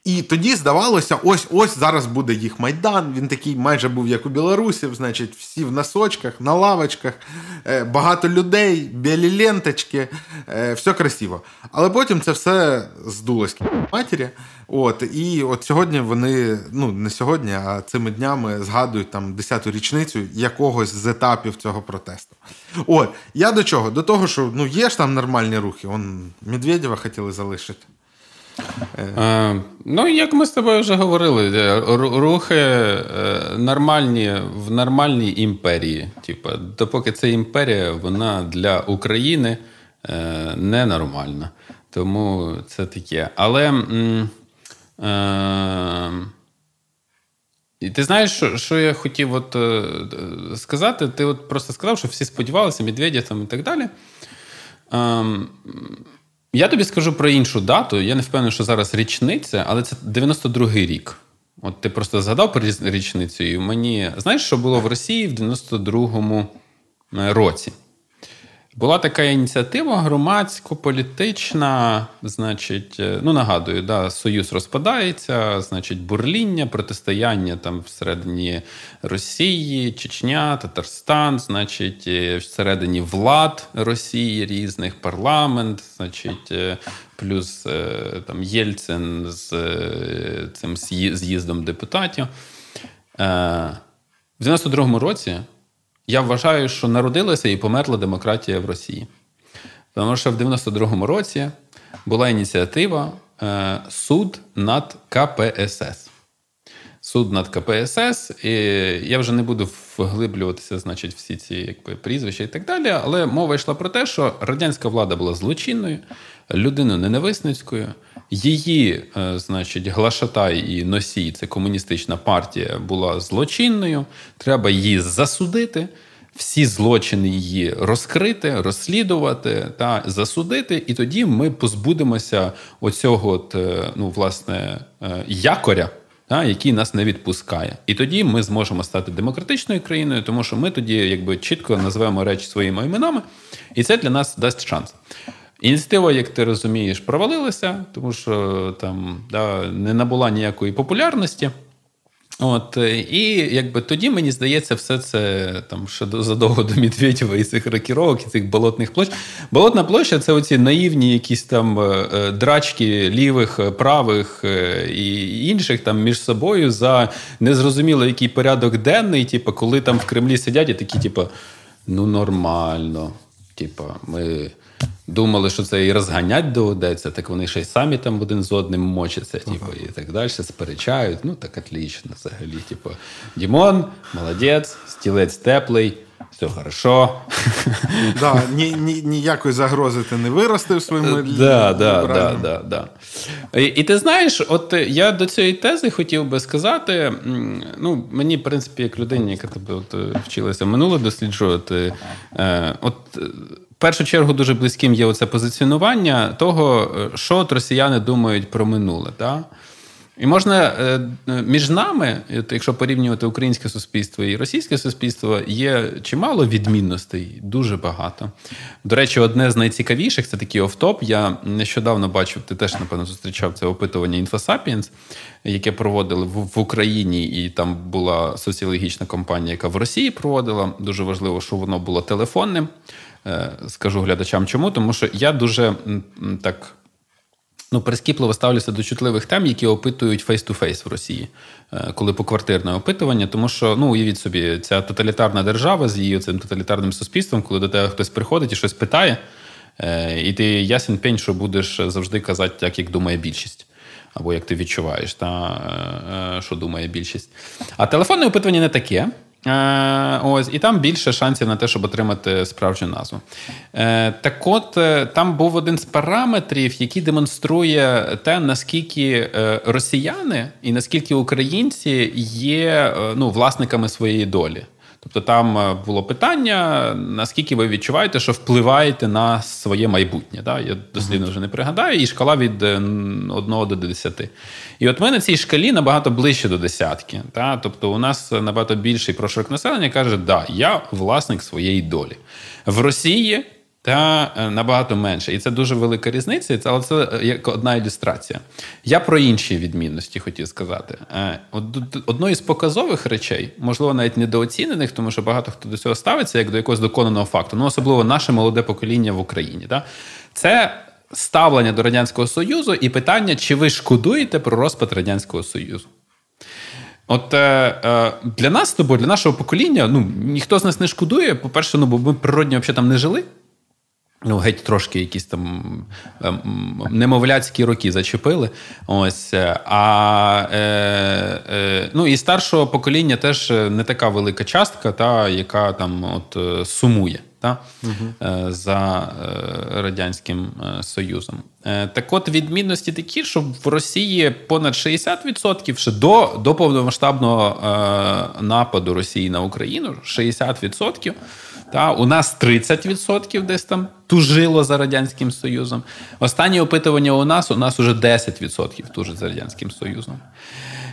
A: І тоді здавалося, ось ось зараз буде їх майдан. Він такий майже був як у білорусів, значить, всі в носочках, на лавочках, е, багато людей, білі ленточки, е, все красиво. Але потім це все здулось матері. От, І от сьогодні вони, ну не сьогодні, а цими днями згадують там 10-ту річницю якогось з етапів цього протесту. От, я до чого? До того, що ну є ж там нормальні рухи. Он Медведєва хотіли залишити.
B: Е, ну, як ми з тобою вже говорили, е, рухи е, нормальні в нормальній імперії. Типа, допоки це імперія, вона для України е, ненормальна. Тому це таке. Але. Е, і ти знаєш, що що я хотів от, е, сказати? Ти от просто сказав, що всі сподівалися, Медведя там і так далі. Е, я тобі скажу про іншу дату. Я не впевнений, що зараз річниця, але це 92-й рік. От ти просто згадав про річницю, і мені знаєш, що було в Росії в 92-му е, році? Була така ініціатива громадсько-політична, значить, е, ну нагадую, да, Союз розпадається, значить, бурління, протистояння там всередині Росії, Чечня, Татарстан, значить, е, всередині влад Росії різних, парламент, значить, е, плюс там Єльцин з цим з'їздом депутатів. В 92-му році. Я вважаю, що народилася і померла демократія в Росії. Тому що в 92-му році була ініціатива е, суд над КПСС. Суд над КПСС, і я вже не буду вглиблюватися, значить, всі ці якби, прізвища і так далі. Але мова йшла про те, що радянська влада була злочинною, людиною ненависницькою. Її, е, значить, глашатай і носій, це комуністична партія, була злочинною. Треба її засудити, всі злочини її розкрити, розслідувати та засудити. І тоді ми позбудемося оцього, от, е, ну, власне, е, якоря. Та, який нас не відпускає, і тоді ми зможемо стати демократичною країною, тому що ми тоді, якби чітко називаємо речі своїми іменами, і це для нас дасть шанс. Ініціатива, як ти розумієш, провалилася, тому що там да, не набула ніякої популярності. От, І якби тоді, мені здається, все це там ще задовго до Медведєва і цих рокіровок, і цих болотних площ. Болотна площа це оці наївні якісь там е, е, драчки лівих, е, правих і інших там між собою за незрозуміло який порядок денний, типу, коли там в Кремлі сидять і такі, типу, ну нормально. Типу, ми думали, що це і розганять доведеться, так вони ще й самі там один з одним мочаться, типу, і так далі, сперечають. Ну, так отлично, взагалі. Типу, Дімон, молодець, стілець теплий. Все хорошо.
A: Да, ні, ні, Ніякої загрози ти не виростив своїми
B: е, да, да, да, да, да. І, і ти знаєш, от я до цієї тези хотів би сказати: ну, мені, в принципі, як людині, яка тебе от, вчилася минуле досліджувати, е, от першу чергу дуже близьким є оце позиціонування того, е, що от росіяни думають про минуле. Да? І можна е, між нами, якщо порівнювати українське суспільство і російське суспільство, є чимало відмінностей, дуже багато. До речі, одне з найцікавіших це такий офтоп. Я нещодавно бачив, ти теж, напевно, зустрічав це опитування Інфосапіенс, яке проводили в Україні, і там була соціологічна компанія, яка в Росії проводила. Дуже важливо, що воно було телефонним. Е, скажу глядачам, чому, тому що я дуже так ну, прискіпливо ставлюся до чутливих тем, які опитують face-to-face в Росії, е, коли поквартирне опитування. Тому що, ну, уявіть собі, ця тоталітарна держава з її цим тоталітарним суспільством, коли до тебе хтось приходить і щось питає, е, і ти ясен пень, що будеш завжди казати, так, як думає більшість. Або як ти відчуваєш, та, що думає більшість. А телефонне опитування не таке. Е, ось, І там більше шансів на те, щоб отримати справжню назву. Е, Так от, е, там був один з параметрів, який демонструє те, наскільки е, росіяни і наскільки українці є ну, власниками своєї долі. Тобто там е, було питання, наскільки ви відчуваєте, що впливаєте на своє майбутнє. Да? Я дослідно вже не пригадаю, і шкала від 1 до 10. І от ми на цій шкалі набагато ближче до десятки. Да? Тобто у нас набагато більший прошарок населення каже, да, я власник своєї долі. В Росії та е, набагато менше. І це дуже велика різниця, але це е, як одна ілюстрація. Я про інші відмінності хотів сказати. Е, одною з показових речей, можливо, навіть недооцінених, тому що багато хто до цього ставиться як до якогось доконаного факту, ну особливо наше молоде покоління в Україні. Да? Це ставлення до Радянського Союзу і питання, чи ви шкодуєте про розпад Радянського Союзу. От е, для нас з тобою, для нашого покоління, ну ніхто з нас не шкодує. По-перше, ну бо ми природні взагалі там не жили. Ну, геть трошки якісь там ем, немовляцькі роки зачепили. Ось. Е, а е, е, ну, і старшого покоління теж не така велика частка, та, яка там от е, сумує та, угу. за Радянським Союзом. Так от відмінності такі, що в Росії понад 60% ще до до повномасштабного нападу Росії на Україну 60%. Та, У нас 30% десь там тужило за Радянським Союзом. Останнє опитування у нас у нас уже 10% тужить за Радянським Союзом.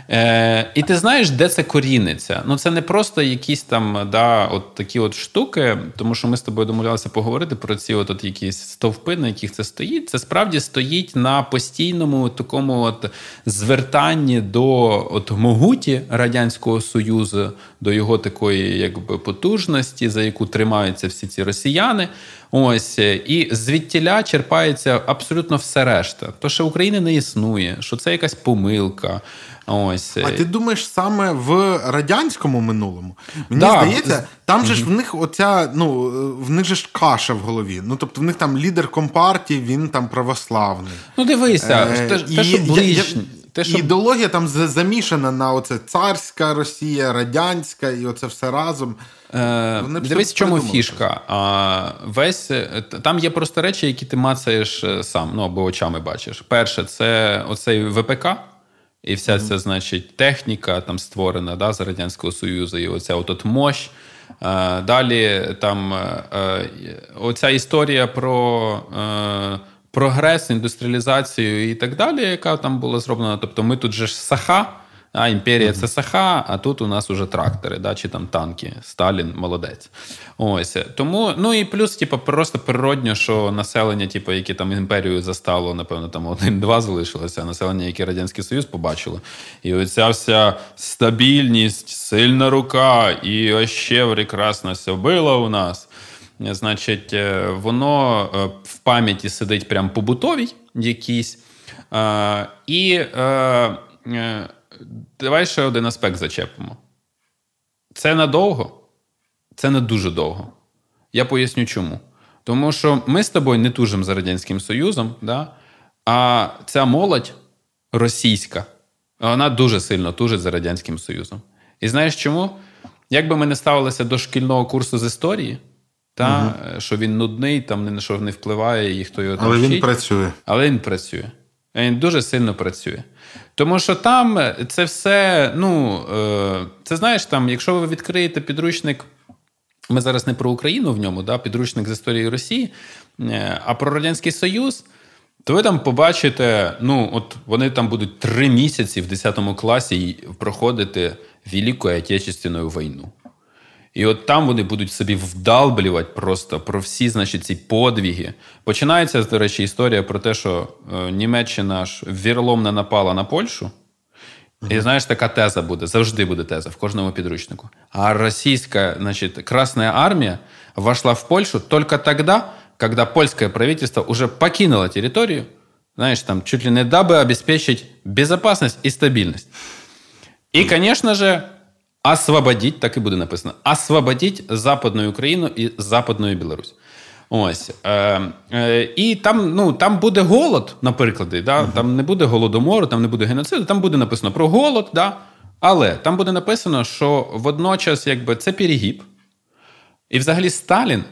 B: Е, І ти знаєш, де це коріниться? Ну це не просто якісь там да, от такі от штуки, тому що ми з тобою домовлялися поговорити про ці от, от якісь стовпи, на яких це стоїть. Це справді стоїть на постійному такому от звертанні до от могуті Радянського Союзу, до його такої якби потужності, за яку тримаються всі ці росіяни. Ось і звідтіля черпається абсолютно все решта. То, що України не існує, що це якась помилка. Ось.
A: А ти думаєш саме в радянському минулому? Мені да. здається, там же ж в них оця, ну в них же ж каша в голові. Ну тобто в них там лідер компартії, він там православний.
B: Ну дивися, е, те, те, що ближні.
A: Те, що... Ідеологія там замішана на оце царська Росія, радянська, і оце все разом.
B: Е, Дивись, в чому придумали. фішка. А, весь, е, Там є просто речі, які ти мацаєш е, сам, ну або очами бачиш. Перше, це оцей ВПК. І вся mm-hmm. ця, значить, техніка там створена да, з Радянського Союзу, і оця от мощ. А, далі там оця історія про прогрес, індустріалізацію і так далі, яка там була зроблена. Тобто ми тут же ж саха. А імперія це саха, а тут у нас уже трактори, да, чи там танки. Сталін молодець. Ось тому, ну і плюс, типу, просто природньо, що населення, типу, яке там імперію застало, напевно, там один-два залишилося, а населення, яке Радянський Союз побачило. І оця вся стабільність, сильна рука, і ще прекрасно все було у нас. Значить, е, воно е, в пам'яті сидить прям побутовій якійсь. Е, і давай ще один аспект зачепимо. Це надовго, це не дуже довго. Я поясню чому. Тому що ми з тобою не тужимо за Радянським Союзом, да? а ця молодь російська, вона дуже сильно тужить за Радянським Союзом. І знаєш чому? Як би ми не ставилися до шкільного курсу з історії, та, угу. що він нудний, там ні на що не впливає, і хто його там
A: Але
B: вчить.
A: він працює.
B: Але він працює. Він дуже сильно працює. Тому що там це все, ну, е, це знаєш, там, якщо ви відкриєте підручник, ми зараз не про Україну в ньому, да, підручник з історії Росії, е, а про Радянський Союз, то ви там побачите, ну, от вони там будуть три місяці в 10 класі проходити Велику Отечественну війну. І от там вони будуть собі вдалблювати просто про всі, значить, ці подвіги. Починається, до речі, історія про те, що е, Німеччина ж вірломно напала на Польщу. І знаєш, така теза буде, завжди буде теза в кожному підручнику. А російська, значить, Красная армія вошла в Польщу тільки тоді, коли польське правительство уже покинуло територію, знаешь, там чуть ли не дабы обеспечить безопасность и стабильность. И, конечно же, освободить, так і буде написано, освободить Западну Україну і Западну Білорусь. Ось. Е, е, І там ну, там буде голод, наприклад. Да? Uh-huh. Там не буде голодомору, там не буде геноциду, там буде написано про голод, да? але там буде написано, що водночас якби, це перегіб. І взагалі Сталін,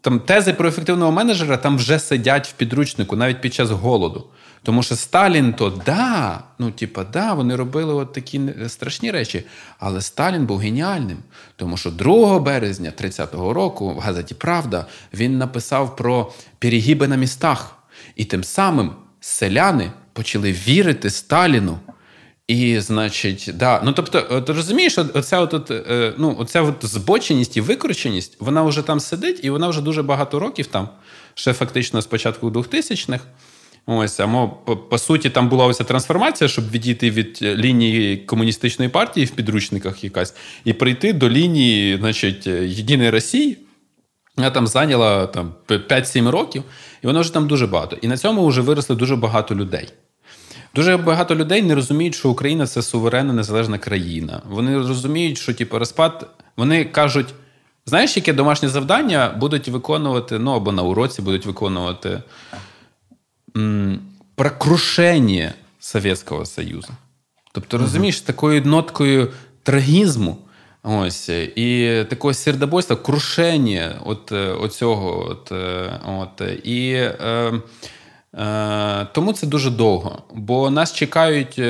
B: там тези про ефективного менеджера там вже сидять в підручнику навіть під час голоду. Тому що Сталін то да, ну типа, да, вони робили от такі страшні речі. Але Сталін був геніальним. Тому що 2 березня 30-го року в газеті Правда він написав про перегіби на містах. І тим самим селяни почали вірити Сталіну. І, значить, да. Ну тобто, ти розумієш, оця от, е, ну, оця от збоченість і викрученість, вона вже там сидить, і вона вже дуже багато років там, ще фактично з початку 2000-х. Ось, а по, по суті, там була ось трансформація, щоб відійти від е, лінії комуністичної партії в підручниках якась, і прийти до лінії, значить, е, Єдиної Росії. Вона там зайняла там, 5-7 років, і воно вже там дуже багато. І на цьому вже виросли дуже багато людей. Дуже багато людей не розуміють, що Україна це суверенна незалежна країна. Вони розуміють, що типу, розпад. Вони кажуть, знаєш, яке домашнє завдання будуть виконувати, ну або на уроці будуть виконувати про крушення Совєтського Союзу. Тобто, розумієш, такою ноткою трагізму. Ось, і такого сердобойства, крушення от, е, оцього. От, е, от, і е, е, тому це дуже довго. Бо нас чекають е,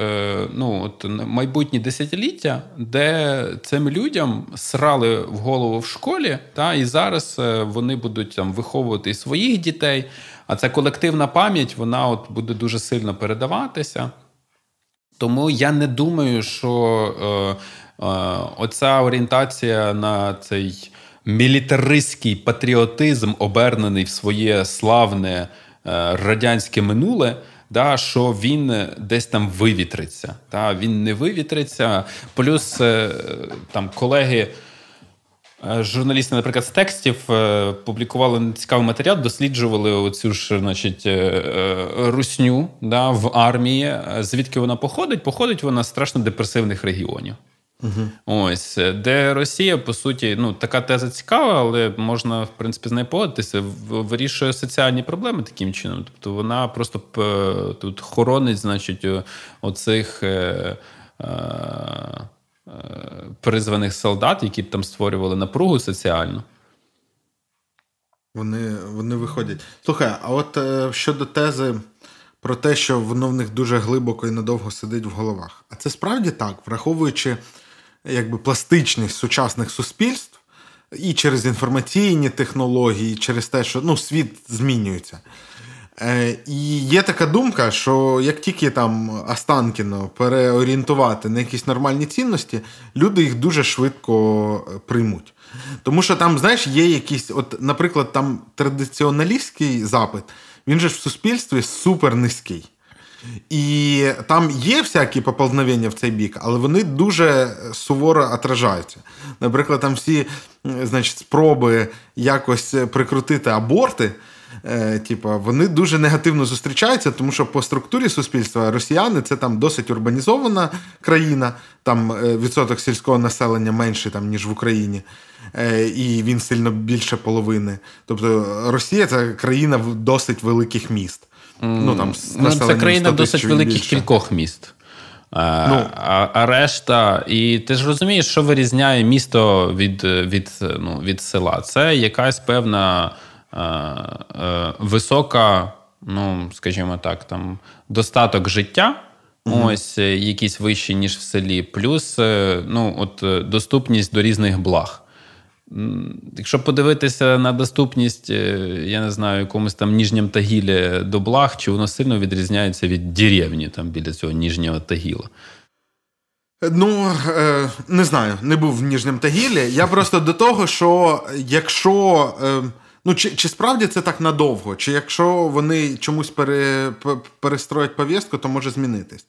B: е, ну, от, майбутні десятиліття, де цим людям срали в голову в школі, та, і зараз вони будуть там виховувати своїх дітей. А ця колективна пам'ять вона от буде дуже сильно передаватися. Тому я не думаю, що е, е, оця орієнтація на цей мілітаристський патріотизм, обернений в своє славне е, радянське минуле, да, що він десь там вивітриться. Да, Він не вивітриться. Плюс е, там колеги. Е, журналісти, наприклад, з текстів е, публікували цікавий матеріал, досліджували оцю ж значить, е, русню да, в армії. Звідки вона походить? Походить вона з страшно депресивних регіонів. Угу. Ось, де Росія, по суті, ну така теза цікава, але можна, в принципі, з нею погодитися, вирішує соціальні проблеми таким чином. Тобто вона просто тут хоронить, значить, оцих. Е, Е, призваних солдат, які б там створювали напругу соціальну.
A: Вони вони виходять. Слухай, а от е, щодо тези про те, що воно в них дуже глибоко і надовго сидить в головах. А це справді так, враховуючи якби пластичність сучасних суспільств і через інформаційні технології, і через те, що ну, світ змінюється. Е, і є така думка, що як тільки там Останкіно переорієнтувати на якісь нормальні цінності, люди їх дуже швидко е, приймуть. Тому що там, знаєш, є якісь, от, наприклад, там традиціоналістський запит, він же в суспільстві супер низький. І там є всякі поползновення в цей бік, але вони дуже суворо отражаються. Наприклад, там всі значить, спроби якось прикрутити аборти е, типа, вони дуже негативно зустрічаються, тому що по структурі суспільства росіяни це там досить урбанізована країна, там е, відсоток сільського населення менший, там, ніж в Україні. Е, і він сильно більше половини. Тобто Росія це країна досить великих міст.
B: Ну, там, ну, Це країна досить великих більше. кількох міст. А, ну, а а, решта, і ти ж розумієш, що вирізняє місто від від, ну, від села? Це якась певна висока, ну, скажімо так, там достаток життя. Угу. Ось е, якісь вищі, ніж в селі, плюс ну, от, доступність до різних благ. Якщо подивитися на доступність, я не знаю, якомусь там ніжнім тагілі до благ, чи воно сильно відрізняється від деревні там біля цього ніжнього тагіла?
A: Ну, не знаю, не був в Ніжнім Тагілі. Я просто до того, що якщо Ну, чи чи справді це так надовго? Чи якщо вони чомусь пере, перестроять пов'язку, то може змінитись?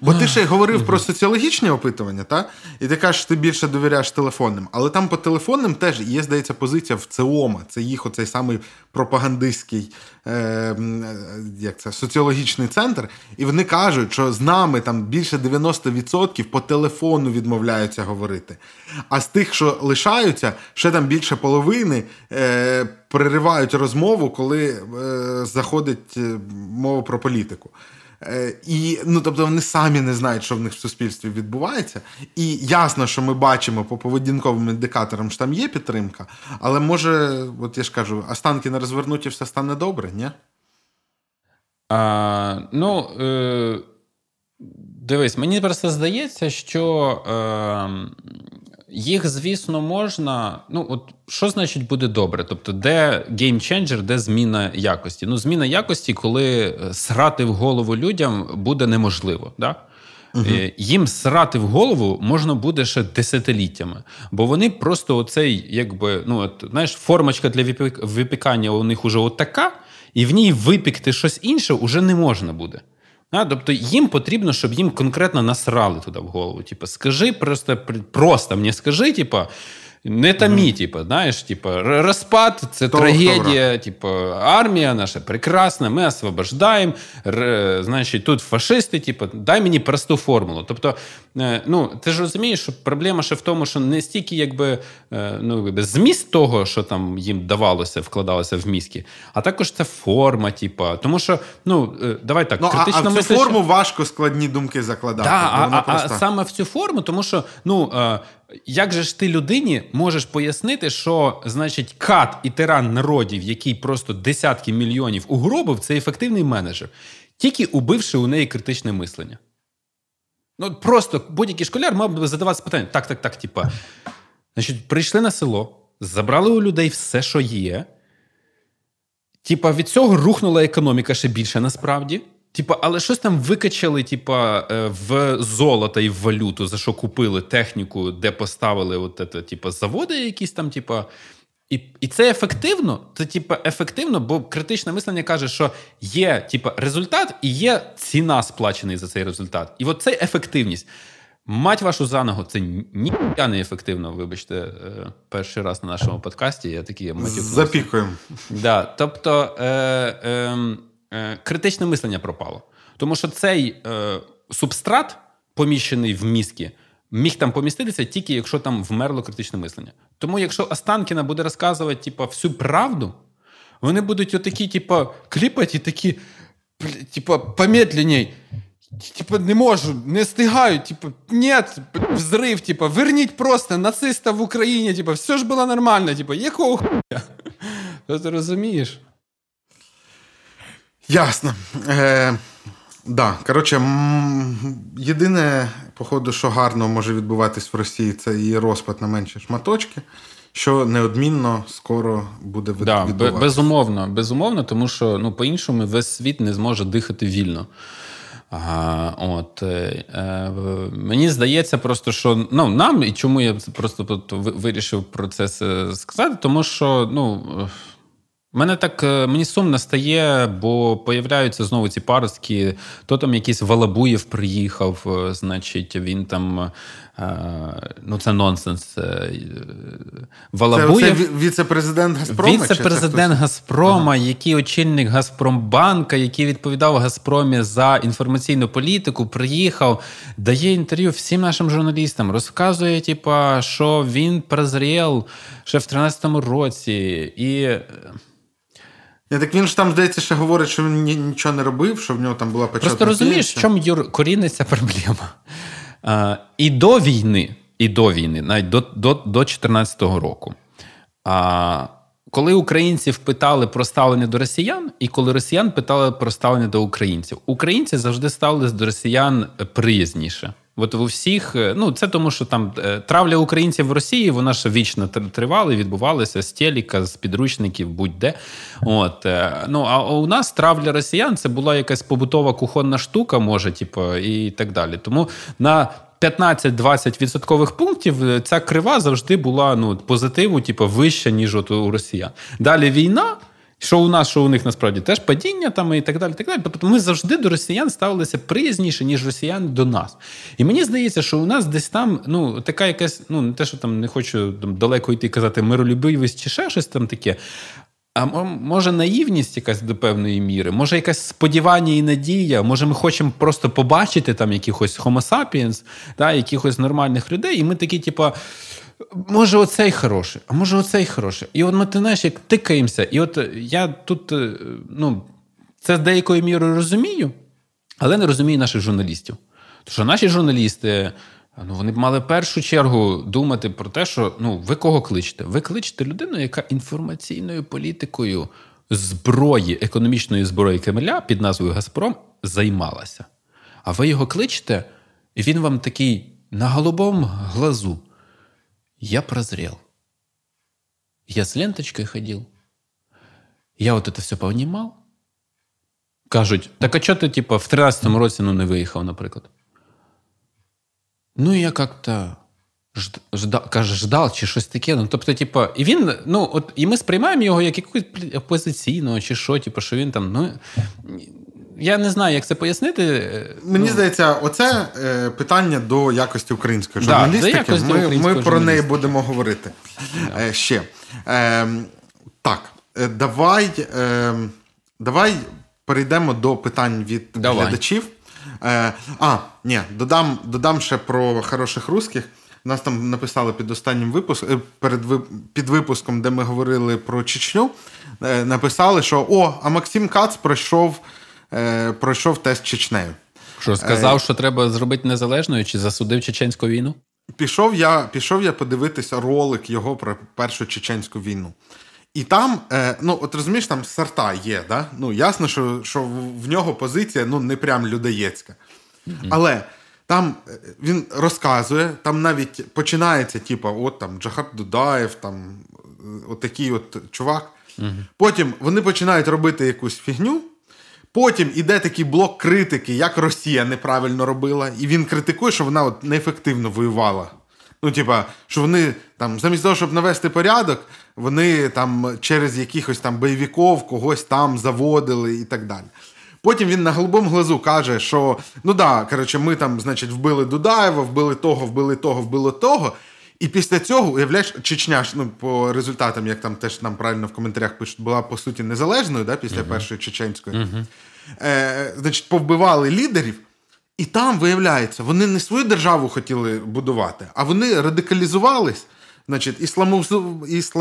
A: Бо ти ще говорив про соціологічні опитування, та? і ти кажеш, що ти більше довіряєш телефонним. Але там по телефонним теж є, здається, позиція в ЦИОМа. Це їх оцей самий пропагандистський е, як це, соціологічний центр. І вони кажуть, що з нами там більше 90% по телефону відмовляються говорити. А з тих, що лишаються, ще там більше половини е, переривають розмову, коли е, заходить е, мова про політику. Е, і ну, тобто вони самі не знають, що в них в суспільстві відбувається. І ясно, що ми бачимо по поведінковим індикаторам, що там є підтримка, але може, от я ж кажу, останки не розвернуті, все стане добре, ні?
B: А, Ну, е, дивись, мені просто здається, що е, їх, звісно, можна. Ну, от що значить буде добре? Тобто, де геймченджер, де зміна якості? Ну, зміна якості, коли е, срати в голову людям буде неможливо. Да? Угу. Їм срати в голову можна буде ще десятиліттями, бо вони просто оцей, якби, ну, от, знаєш, формочка для випікання у них уже отака, і в ній випікти щось інше вже не можна буде. А, Тобто їм потрібно, щоб їм конкретно насрали туди в голову. Типу, скажи просто просто мені скажи, типу, не тамі, mm-hmm. типу, знаєш, типу, розпад це То трагедія, типу, армія наша прекрасна, ми освобождаємо. Р, значить, тут фашисти, типу, дай мені просту формулу. Тобто, е, ну, ти ж розумієш, що проблема ще в тому, що не стільки якби, е, ну, якби зміст того, що там їм давалося, вкладалося в мізки, а також це форма, типу, тому що, ну, е, давай так,
A: ну, критично А, а в цю мислиш... форму важко складні думки закладати.
B: Да, а, а, просто... а саме в цю форму, тому що, ну. Як же ж ти людині можеш пояснити, що значить кат і тиран народів, який просто десятки мільйонів угробив, це ефективний менеджер, тільки убивши у неї критичне мислення? Ну просто будь-який школяр мав би задаватися питання: так, так, так, типа, значить, прийшли на село, забрали у людей все, що є. Типа, від цього рухнула економіка ще більше насправді. Типа, але щось там викачали, типа, е, в золото і в валюту, за що купили техніку, де поставили от це, типа, заводи, якісь там, типа. І і це ефективно. Це типа ефективно, бо критичне мислення каже, що є типа, результат і є ціна сплачений за цей результат. І от це ефективність. Мать вашу за ногу, це ніяк не ефективно. Вибачте, е, перший раз на нашому подкасті. Я такий матюкнувся.
A: Запікуємо.
B: Да, Тобто. Е, е, Е, критичне мислення пропало. Тому що цей е, субстрат, поміщений в мізки, міг там поміститися тільки якщо там вмерло критичне мислення. Тому, якщо Останкіна буде розказувати типу, всю правду, вони будуть отакі, типу, кліпати такі, типу, помедленней. Типа, не можу, не стигають, типу, нет, взрив, типу, верніть просто нациста в Україні, типу, все ж було нормально, типу, якого хуя? Ти розумієш?
A: Ясно. Е, да, Коротше, єдине, походу, що гарно може відбуватись в Росії, це її розпад на менші шматочки, що неодмінно скоро буде відбуватися. Да,
B: Безумовно, безумовно, тому що ну, по-іншому весь світ не зможе дихати вільно. А, от, е, е, Мені здається, просто що ну, нам, і чому я просто вирішив про це сказати, тому що ну, Мене так е, мені сумно стає, бо появляються знову ці паростки. То там якийсь Валабуєв приїхав, е, значить, він там. Е, ну, це нонсенс.
A: Валабуєв, це, це віце-президент Газпрома?
B: Віце-президент Газпрома, ага. який очільник Газпромбанка, який відповідав Газпромі за інформаційну політику, приїхав, дає інтерв'ю всім нашим журналістам, розказує, типа, що він прозрів ще в 13-му році. І.
A: Я так він ж там, здається, ще говорить, що він нічого не робив, що в нього там була початка.
B: Просто розумієш, в чому Юр коріниться проблема. А, І до війни, і до війни, навіть до до, до року. А, Коли українців питали про ставлення до росіян, і коли росіян питали про ставлення до українців, українці завжди ставились до росіян приязніше. От у всіх, е, ну це тому, що там е, травля українців в Росії, вона ж вічно тривала, відбувалася з теліка, з підручників, будь-де. От е, ну а у нас травля росіян це була якась побутова кухонна штука, може, типу, і так далі. Тому на 15-20 відсоткових пунктів ця крива завжди була ну, позитиву, типу, вища, ніж от у росіян. Далі війна. Що у нас, що у них насправді теж падіння там і так далі. так далі. Тобто ми завжди до росіян ставилися приязніше, ніж росіяни до нас. І мені здається, що у нас десь там ну, така якась, ну не те, що там не хочу там, далеко йти казати миролюбивість чи ще щось там таке. А може наївність якась до певної міри, може якесь сподівання і надія, може ми хочемо просто побачити там якихось homo sapiens, да, якихось нормальних людей, і ми такі, типу, може, оцей хороший, а може, оцей хороший. І от ми ти знаєш, як тикаємося. І от я тут, е, ну, це з деякою мірою розумію, але не розумію наших журналістів. Тому що наші журналісти. Ну, вони б мали в першу чергу думати про те, що ну, ви кого кличете? Ви кличете людину, яка інформаційною політикою зброї, економічної зброї Кремля під назвою Газпром займалася. А ви його кличете, і він вам такий на голубому глазу. Я прозрел. Я з ленточкою ходив. Я от це все понимал. Кажуть, так а чого ти, типу, в 13-му році ну, не виїхав, наприклад? Ну, я як-то ждав, каже, ждав чи щось таке. Ну, тобто, типу, і він, ну, от, і ми сприймаємо його як якогось опозиційного, чи що, типу, що він там, ну. Я не знаю, як це пояснити.
A: Мені ну, здається, оце е, питання до якості української журналістики. Да, якості ми української ми про неї будемо говорити да. е, ще. Е, так, е, давай е, давай перейдемо до питань від давай. глядачів. Е, А, ні, додам додам ще про хороших русських. Нас там написали під останнім випуском, е, перед під випуском, де ми говорили про Чечню. Е, написали, що о, а Максим Кац пройшов е, пройшов тест Чечнею.
B: Що сказав, що треба зробити незалежною, чи засудив чеченську війну?
A: Пішов я пішов я подивитися ролик його про першу чеченську війну. І там, е, ну от розумієш, там сорта є. да? Ну ясно, що що в нього позиція ну не прям людоєцька. Mm-hmm. Але там е, він розказує, там навіть починається, типу, от там Джахар Дудаєв, там е, от такий от чувак. Mm-hmm. Потім вони починають робити якусь фігню. Потім іде такий блок критики, як Росія неправильно робила, і він критикує, що вона от неефективно воювала. Ну, типа, що вони там, замість того, щоб навести порядок, вони там через якихось там бойовиків когось там заводили і так далі. Потім він на голубому глазу каже, що ну да, коротше, ми там, значить, вбили Дудаєва, вбили того, вбили того, вбили того. І після цього, уявляєш, Чечня ну, по результатам, як там теж нам правильно в коментарях пишуть, була по суті незалежною да, після uh-huh. першої чеченської. Uh-huh. Е, Значить, повбивали лідерів. І там, виявляється, вони не свою державу хотіли будувати, а вони радикалізувались, значить, ісламізувались.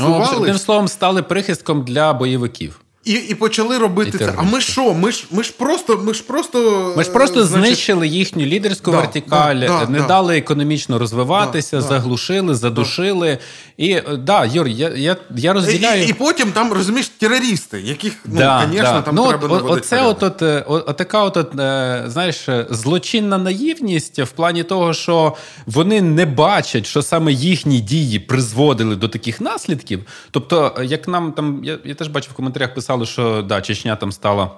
B: Ну, Одним словом, стали прихистком для бойовиків.
A: І і почали робити це. А ми що? Ми ж ми ж просто ми ж просто
B: Ми ж просто значить... знищили їхню лідерську да, вертикаль, да, не да, дали економічно розвиватися, заглушили, задушили. І да, Юр, я я, я розділяю.
A: І, і потім там розумієш терористи, яких ну, звісно, там ну, треба
B: от, Оце от, от, от, от така, от, от, е, знаєш, злочинна наївність в плані того, що вони не бачать, що саме їхні дії призводили до таких наслідків. Тобто, як нам там я, я теж бачив в коментарях писав писали, що да, Чечня там стала.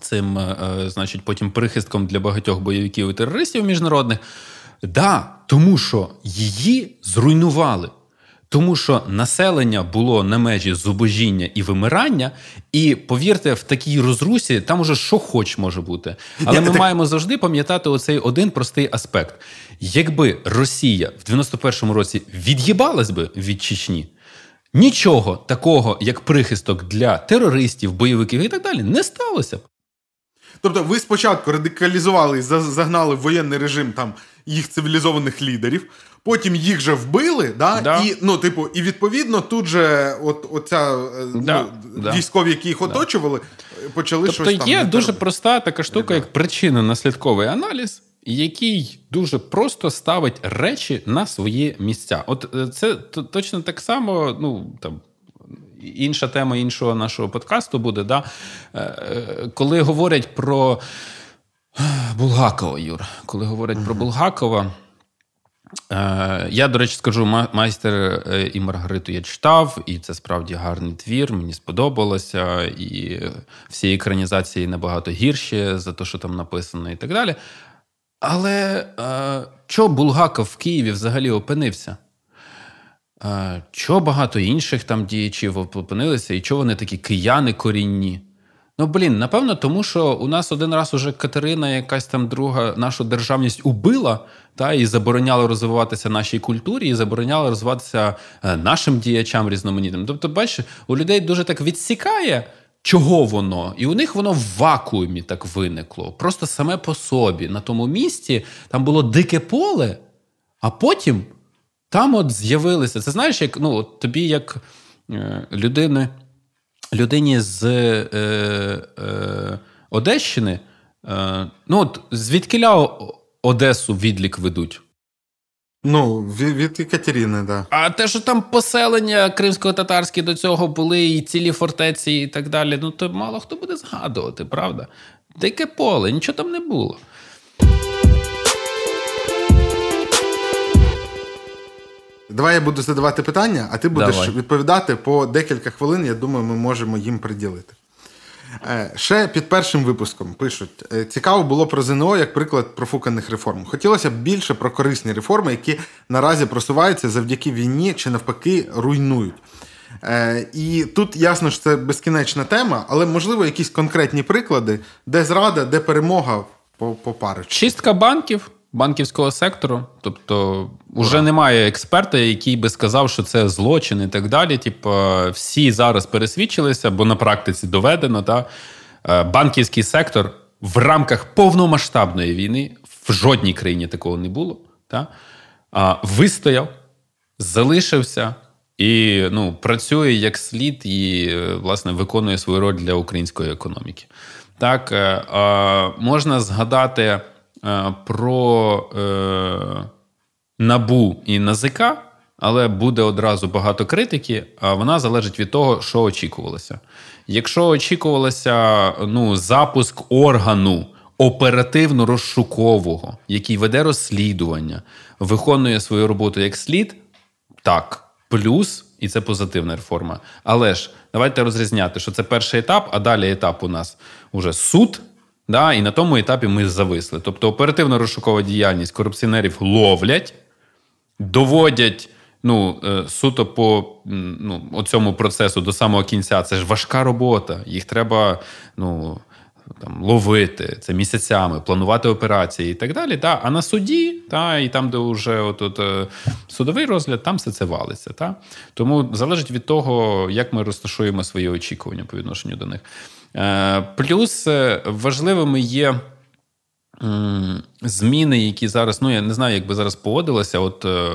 B: Цим, е, значить, потім прихистком для багатьох бойовиків і терористів міжнародних. Да, тому що її зруйнували. Тому що населення було на межі зубожіння і вимирання, і повірте, в такій розрусі там уже що хоч може бути. Але ми маємо завжди пам'ятати оцей один простий аспект: якби Росія в 91-му році від'їбалась би від Чечні, Нічого такого, як прихисток для терористів, бойовиків і так далі, не сталося.
A: Тобто, ви спочатку радикалізували і загнали в воєнний режим там їх цивілізованих лідерів, потім їх же вбили, да? да. і ну, типу, і відповідно тут же от, оця е, да, ну, да. військові, які їх оточували, почали
B: тобто,
A: щось там.
B: Тобто є дуже проста така штука, як причинно-наслідковий аналіз який дуже просто ставить речі на свої місця. От е, це точно так само, ну там. Інша тема іншого нашого подкасту буде, да? Е, е, коли говорять про Булгакова, Юр, коли говорять mm-hmm. про Булгакова, я, до речі, скажу, майстер і Маргариту я читав, і це справді гарний твір, мені сподобалося, і всі екранізації набагато гірші за те, що там написано, і так далі. Але е, чого Булгаков в Києві взагалі опинився? Е, чого багато інших там діячів опинилися, і чого вони такі кияни корінні? Ну, блін, напевно, тому що у нас один раз уже Катерина, якась там друга, нашу державність убила, та і забороняла розвиватися нашій культурі, і забороняла розвиватися е, нашим діячам різноманітним. Тобто, бачиш, у людей дуже так відсікає. Чого воно? І у них воно в вакуумі так виникло. Просто саме по собі. На тому місці там було дике поле, а потім там от з'явилися. Це знаєш, як ну, от тобі, як е, людини, людині з е, е, Одещини, е, ну от звідкиля Одесу відлік ведуть.
A: Ну, від, від Екатерини. Да.
B: А те, що там поселення кримсько-татарські до цього були, і цілі фортеці, і так далі, ну то мало хто буде згадувати, правда? Дике поле, нічого там не було.
A: Давай я буду задавати питання, а ти будеш
B: Давай.
A: відповідати по декілька хвилин. Я думаю, ми можемо їм приділити. Е, Ще під першим випуском пишуть: е, цікаво було про ЗНО як приклад профуканих реформ. Хотілося б більше про корисні реформи, які наразі просуваються завдяки війні чи навпаки руйнують. Е, І тут ясно, що це безкінечна тема, але можливо якісь конкретні приклади, де зрада, де перемога по, по парочку.
B: Чистка банків, банківського сектору. Тобто, вже немає експерта, який би сказав, що це злочин і так далі. Типу, всі зараз пересвідчилися, бо на практиці доведено, та е, банківський сектор в рамках повномасштабної війни в жодній країні такого не було. Та, вистояв, залишився. І ну, працює як слід і власне виконує свою роль для української економіки. Так е, можна згадати е, про е, набу і НАЗК, але буде одразу багато критики. А вона залежить від того, що очікувалося. Якщо очікувалося ну, запуск органу оперативно-розшукового, який веде розслідування, виконує свою роботу як слід, так плюс, і це позитивна реформа. Але ж давайте розрізняти, що це перший етап, а далі етап у нас уже суд. Да, І на тому етапі ми зависли. Тобто оперативно-розшукова діяльність корупціонерів ловлять, доводять ну, е, суто по ну, цьому процесу до самого кінця. Це ж важка робота. Їх треба ну, там, ловити це місяцями, планувати операції і так далі. Та? А на суді, та, і там, де вже от, от, е, судовий розгляд, там все це валиться. Та? Тому залежить від того, як ми розташуємо свої очікування по відношенню до них. Е, плюс е, важливими є. Зміни, які зараз, ну я не знаю, як би зараз поводилася, от е,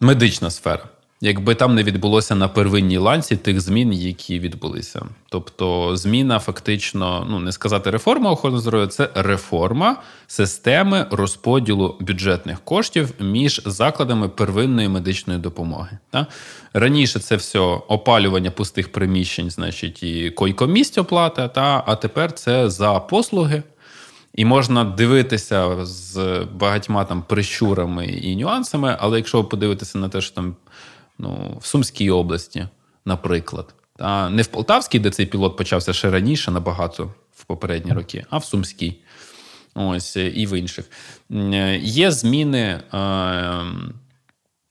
B: медична сфера якби там не відбулося на первинній ланці тих змін, які відбулися. Тобто, зміна фактично, ну не сказати реформа охорони здоров'я, це реформа системи розподілу бюджетних коштів між закладами первинної медичної допомоги. Та? Раніше це все опалювання пустих приміщень, значить, і койкомість оплата, та а тепер це за послуги. І можна дивитися з багатьма там прищурами і нюансами, але якщо ви подивитеся на те, що там ну, в Сумській області, наприклад. А не в Полтавській, де цей пілот почався ще раніше, набагато в попередні роки, а в Сумській. Ось і в інших. Є зміни.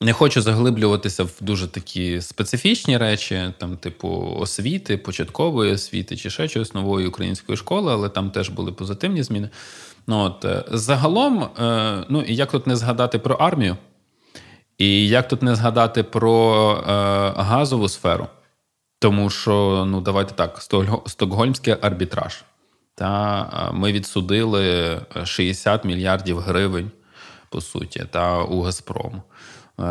B: Не хочу заглиблюватися в дуже такі специфічні речі, там, типу, освіти, початкової освіти чи ще чогось нової української школи, але там теж були позитивні зміни. Ну, от, е, Загалом, е, ну як тут не згадати про армію, і як тут не згадати про е, газову сферу? Тому що, ну давайте так, Стокгольмський арбітраж. Та Ми відсудили 60 мільярдів гривень, по суті, та у Газпрому. Е,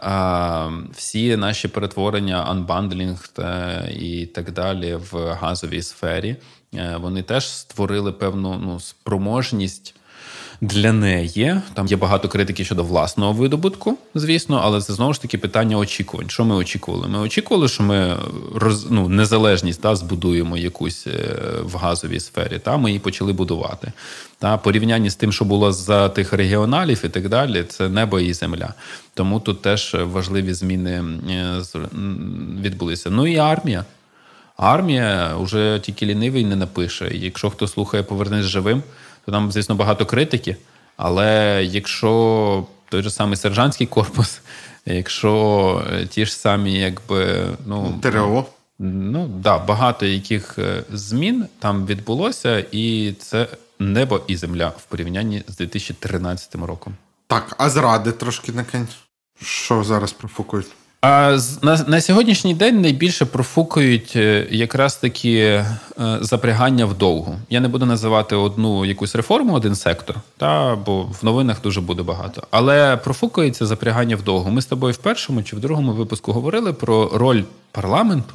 B: а всі наші перетворення, анбандлінг і так далі в газовій сфері, е, вони теж створили певну ну, спроможність для неї. Там є багато критики щодо власного видобутку, звісно, але це знову ж таки питання очікувань. Що ми очікували? Ми очікували, що ми роз, ну, незалежність та, збудуємо якусь е, в газовій сфері. Та Ми її почали будувати. Та порівнянні з тим, що було за тих регіоналів і так далі, це небо і земля. Тому тут теж важливі зміни е, відбулися. Ну і армія. армія вже тільки лінивий не напише. якщо хто слухає Повернись живим, то там, звісно, багато критики. Але якщо той же самий сержантський корпус, якщо е, ті ж самі, якби ну
A: ТРО.
B: Ну да, багато яких е, змін там відбулося, і це небо і земля в порівнянні з 2013 роком.
A: Так, а зради трошки накинь. Що зараз профукують?
B: А на на сьогоднішній день найбільше профукують е, якраз такі е, запрягання вдовгу. Я не буду називати одну якусь реформу, один сектор, та бо в новинах дуже буде багато. Але профукується запрягання вдовгу. Ми з тобою в першому чи в другому випуску говорили про роль парламенту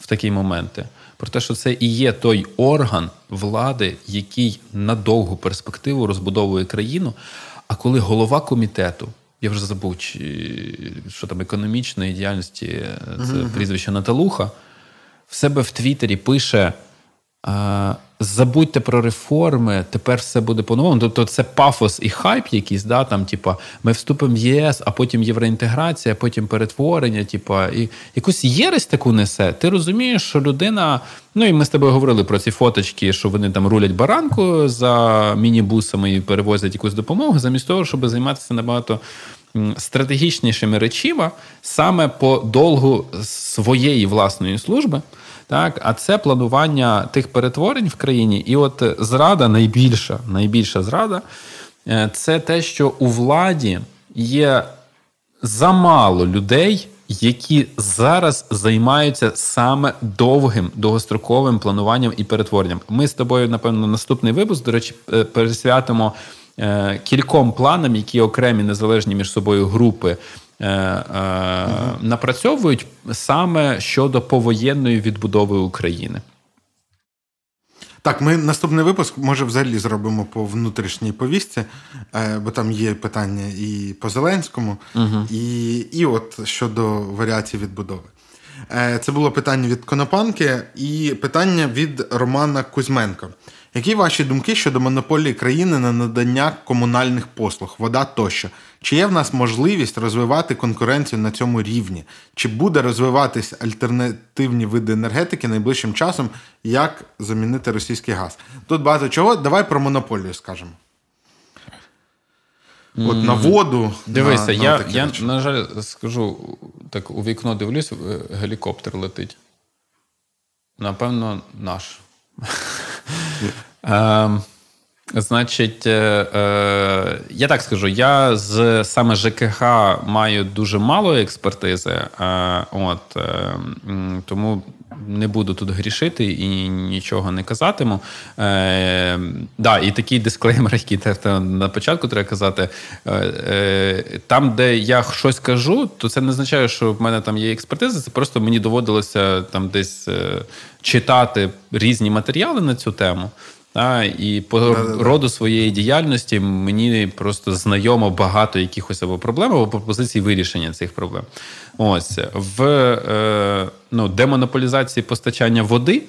B: в такі моменти. Про те, що це і є той орган влади, який на довгу перспективу розбудовує країну. А коли голова комітету я вже забув, чи, що там економічної діяльності це uh-huh. прізвище Наталуха, в себе в Твіттері пише: забудьте про реформи, тепер все буде по-новому. Тобто це пафос і хайп якийсь, да, там, типа, ми вступимо в ЄС, а потім євроінтеграція, потім перетворення, типа, і якусь єресь таку несе. Ти розумієш, що людина. Ну і ми з тобою говорили про ці фоточки, що вони там рулять баранку за мінібусами і перевозять якусь допомогу, замість того, щоб займатися набагато стратегічнішими речима саме по долгу своєї власної служби. Так, а це планування тих перетворень в країні. І от зрада, найбільша, найбільша зрада е, це те, що у владі є замало людей, які зараз займаються саме довгим довгостроковим плануванням і перетворенням. Ми з тобою, напевно, наступний випуск, до речі, е, пересвятимо Е, кільком планам, які окремі незалежні між собою групи е, е, напрацьовують саме щодо повоєнної відбудови України.
A: Так, ми наступний випуск, може, взагалі зробимо по внутрішній повістці, бо там є питання і по Зеленському, угу. і і от щодо варіації відбудови. Це було питання від Конопанки і питання від Романа Кузьменко. Які ваші думки щодо монополії країни на надання комунальних послуг, вода тощо? Чи є в нас можливість розвивати конкуренцію на цьому рівні? Чи буде розвиватись альтернативні види енергетики найближчим часом, як замінити російський газ? Тут багато чого. Давай про монополію скажемо. От на воду.
B: Дивися, на, я, на я на жаль, скажу так: у вікно дивлюсь, е, гелікоптер летить. Напевно, наш. Значить, е, е, я так скажу, я з саме ЖКХ маю дуже мало експертизи, е, от тому не буду тут грішити і нічого не казатиму. Да, І такий дисклеймер, який на початку треба казати. Там, де я щось кажу, то це не означає, що в мене там є експертиза. Це просто мені доводилося там десь читати різні матеріали на цю тему. А, І по Да-да-да. роду своєї діяльності мені просто знайомо багато якихось або проблем, або пропозицій вирішення цих проблем. Ось в е, ну, демонополізації постачання води.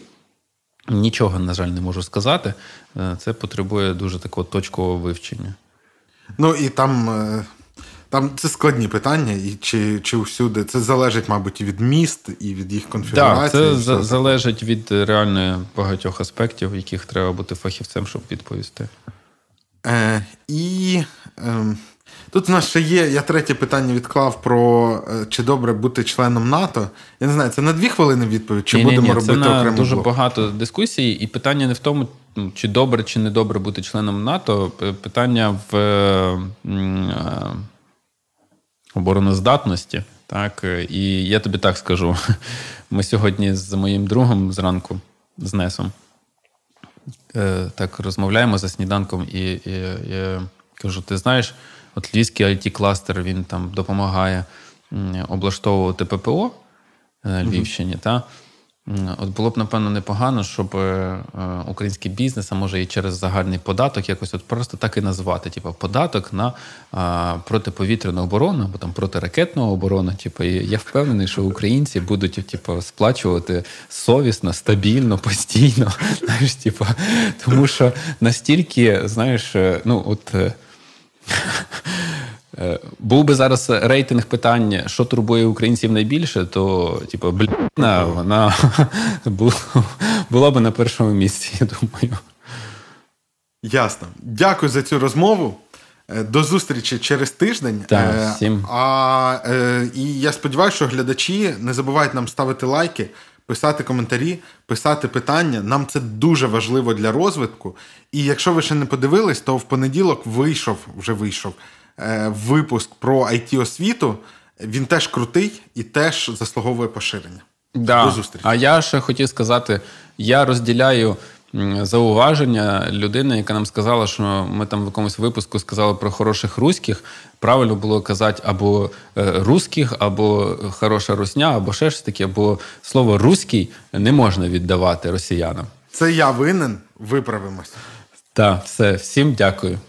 B: Нічого, на жаль, не можу сказати. Е, це потребує дуже такого точкового вивчення.
A: Ну і там е, там це складні питання, і чи чи всюди це залежить, мабуть, і від міст, і від їх конфігурації.
B: Так, це залежить від реально багатьох аспектів, яких треба бути фахівцем, щоб відповісти.
A: Е, І е, тут у нас ще є. Я третє питання відклав про е, чи добре бути членом НАТО. Я не знаю, це на дві хвилини відповідь, чи ні, будемо ні, ні, робити це на окремий
B: дуже
A: блок?
B: багато дискусій, і питання не в тому. Чи добре, чи не добре бути членом НАТО? Питання в е, обороноздатності. Так, І я тобі так скажу: ми сьогодні з моїм другом зранку, з Несом, е, так розмовляємо за сніданком, і, і я кажу: ти знаєш, от Львівський it кластер він там допомагає облаштовувати ППО на Львівщині. Mm-hmm. Та? От було б, напевно, непогано, щоб е, український бізнес, а може і через загальний податок, якось от просто так і назвати. Типу, податок на протиповітряну оборону або там протиракетну оборону. Типу, і я впевнений, що українці будуть типу, сплачувати совісно, стабільно, постійно. Знаєш, типу, Тому що настільки, знаєш, е, ну от. Е, Був би зараз рейтинг питань, що турбує українців найбільше, то типу, бліна, вона була б на першому місці, я думаю.
A: Ясно. Дякую за цю розмову. Е, До зустрічі через тиждень.
B: Так,
A: Е,
B: всім.
A: А, і я сподіваюся, що глядачі не забувають нам ставити лайки, писати коментарі, писати питання. Нам це дуже важливо для розвитку. І якщо ви ще не подивились, то в понеділок вийшов, вже вийшов випуск про it освіту. Він теж крутий і теж заслуговує поширення.
B: Да.
A: До зустрічі.
B: А я ще хотів сказати: я розділяю зауваження людини, яка нам сказала, що ми там в якомусь випуску сказали про хороших руських. Правильно було казати або е, русських, або хороша русня, або ще щось таке, бо слово руський не можна віддавати росіянам.
A: Це я винен. Виправимось.
B: Так, все, всім дякую.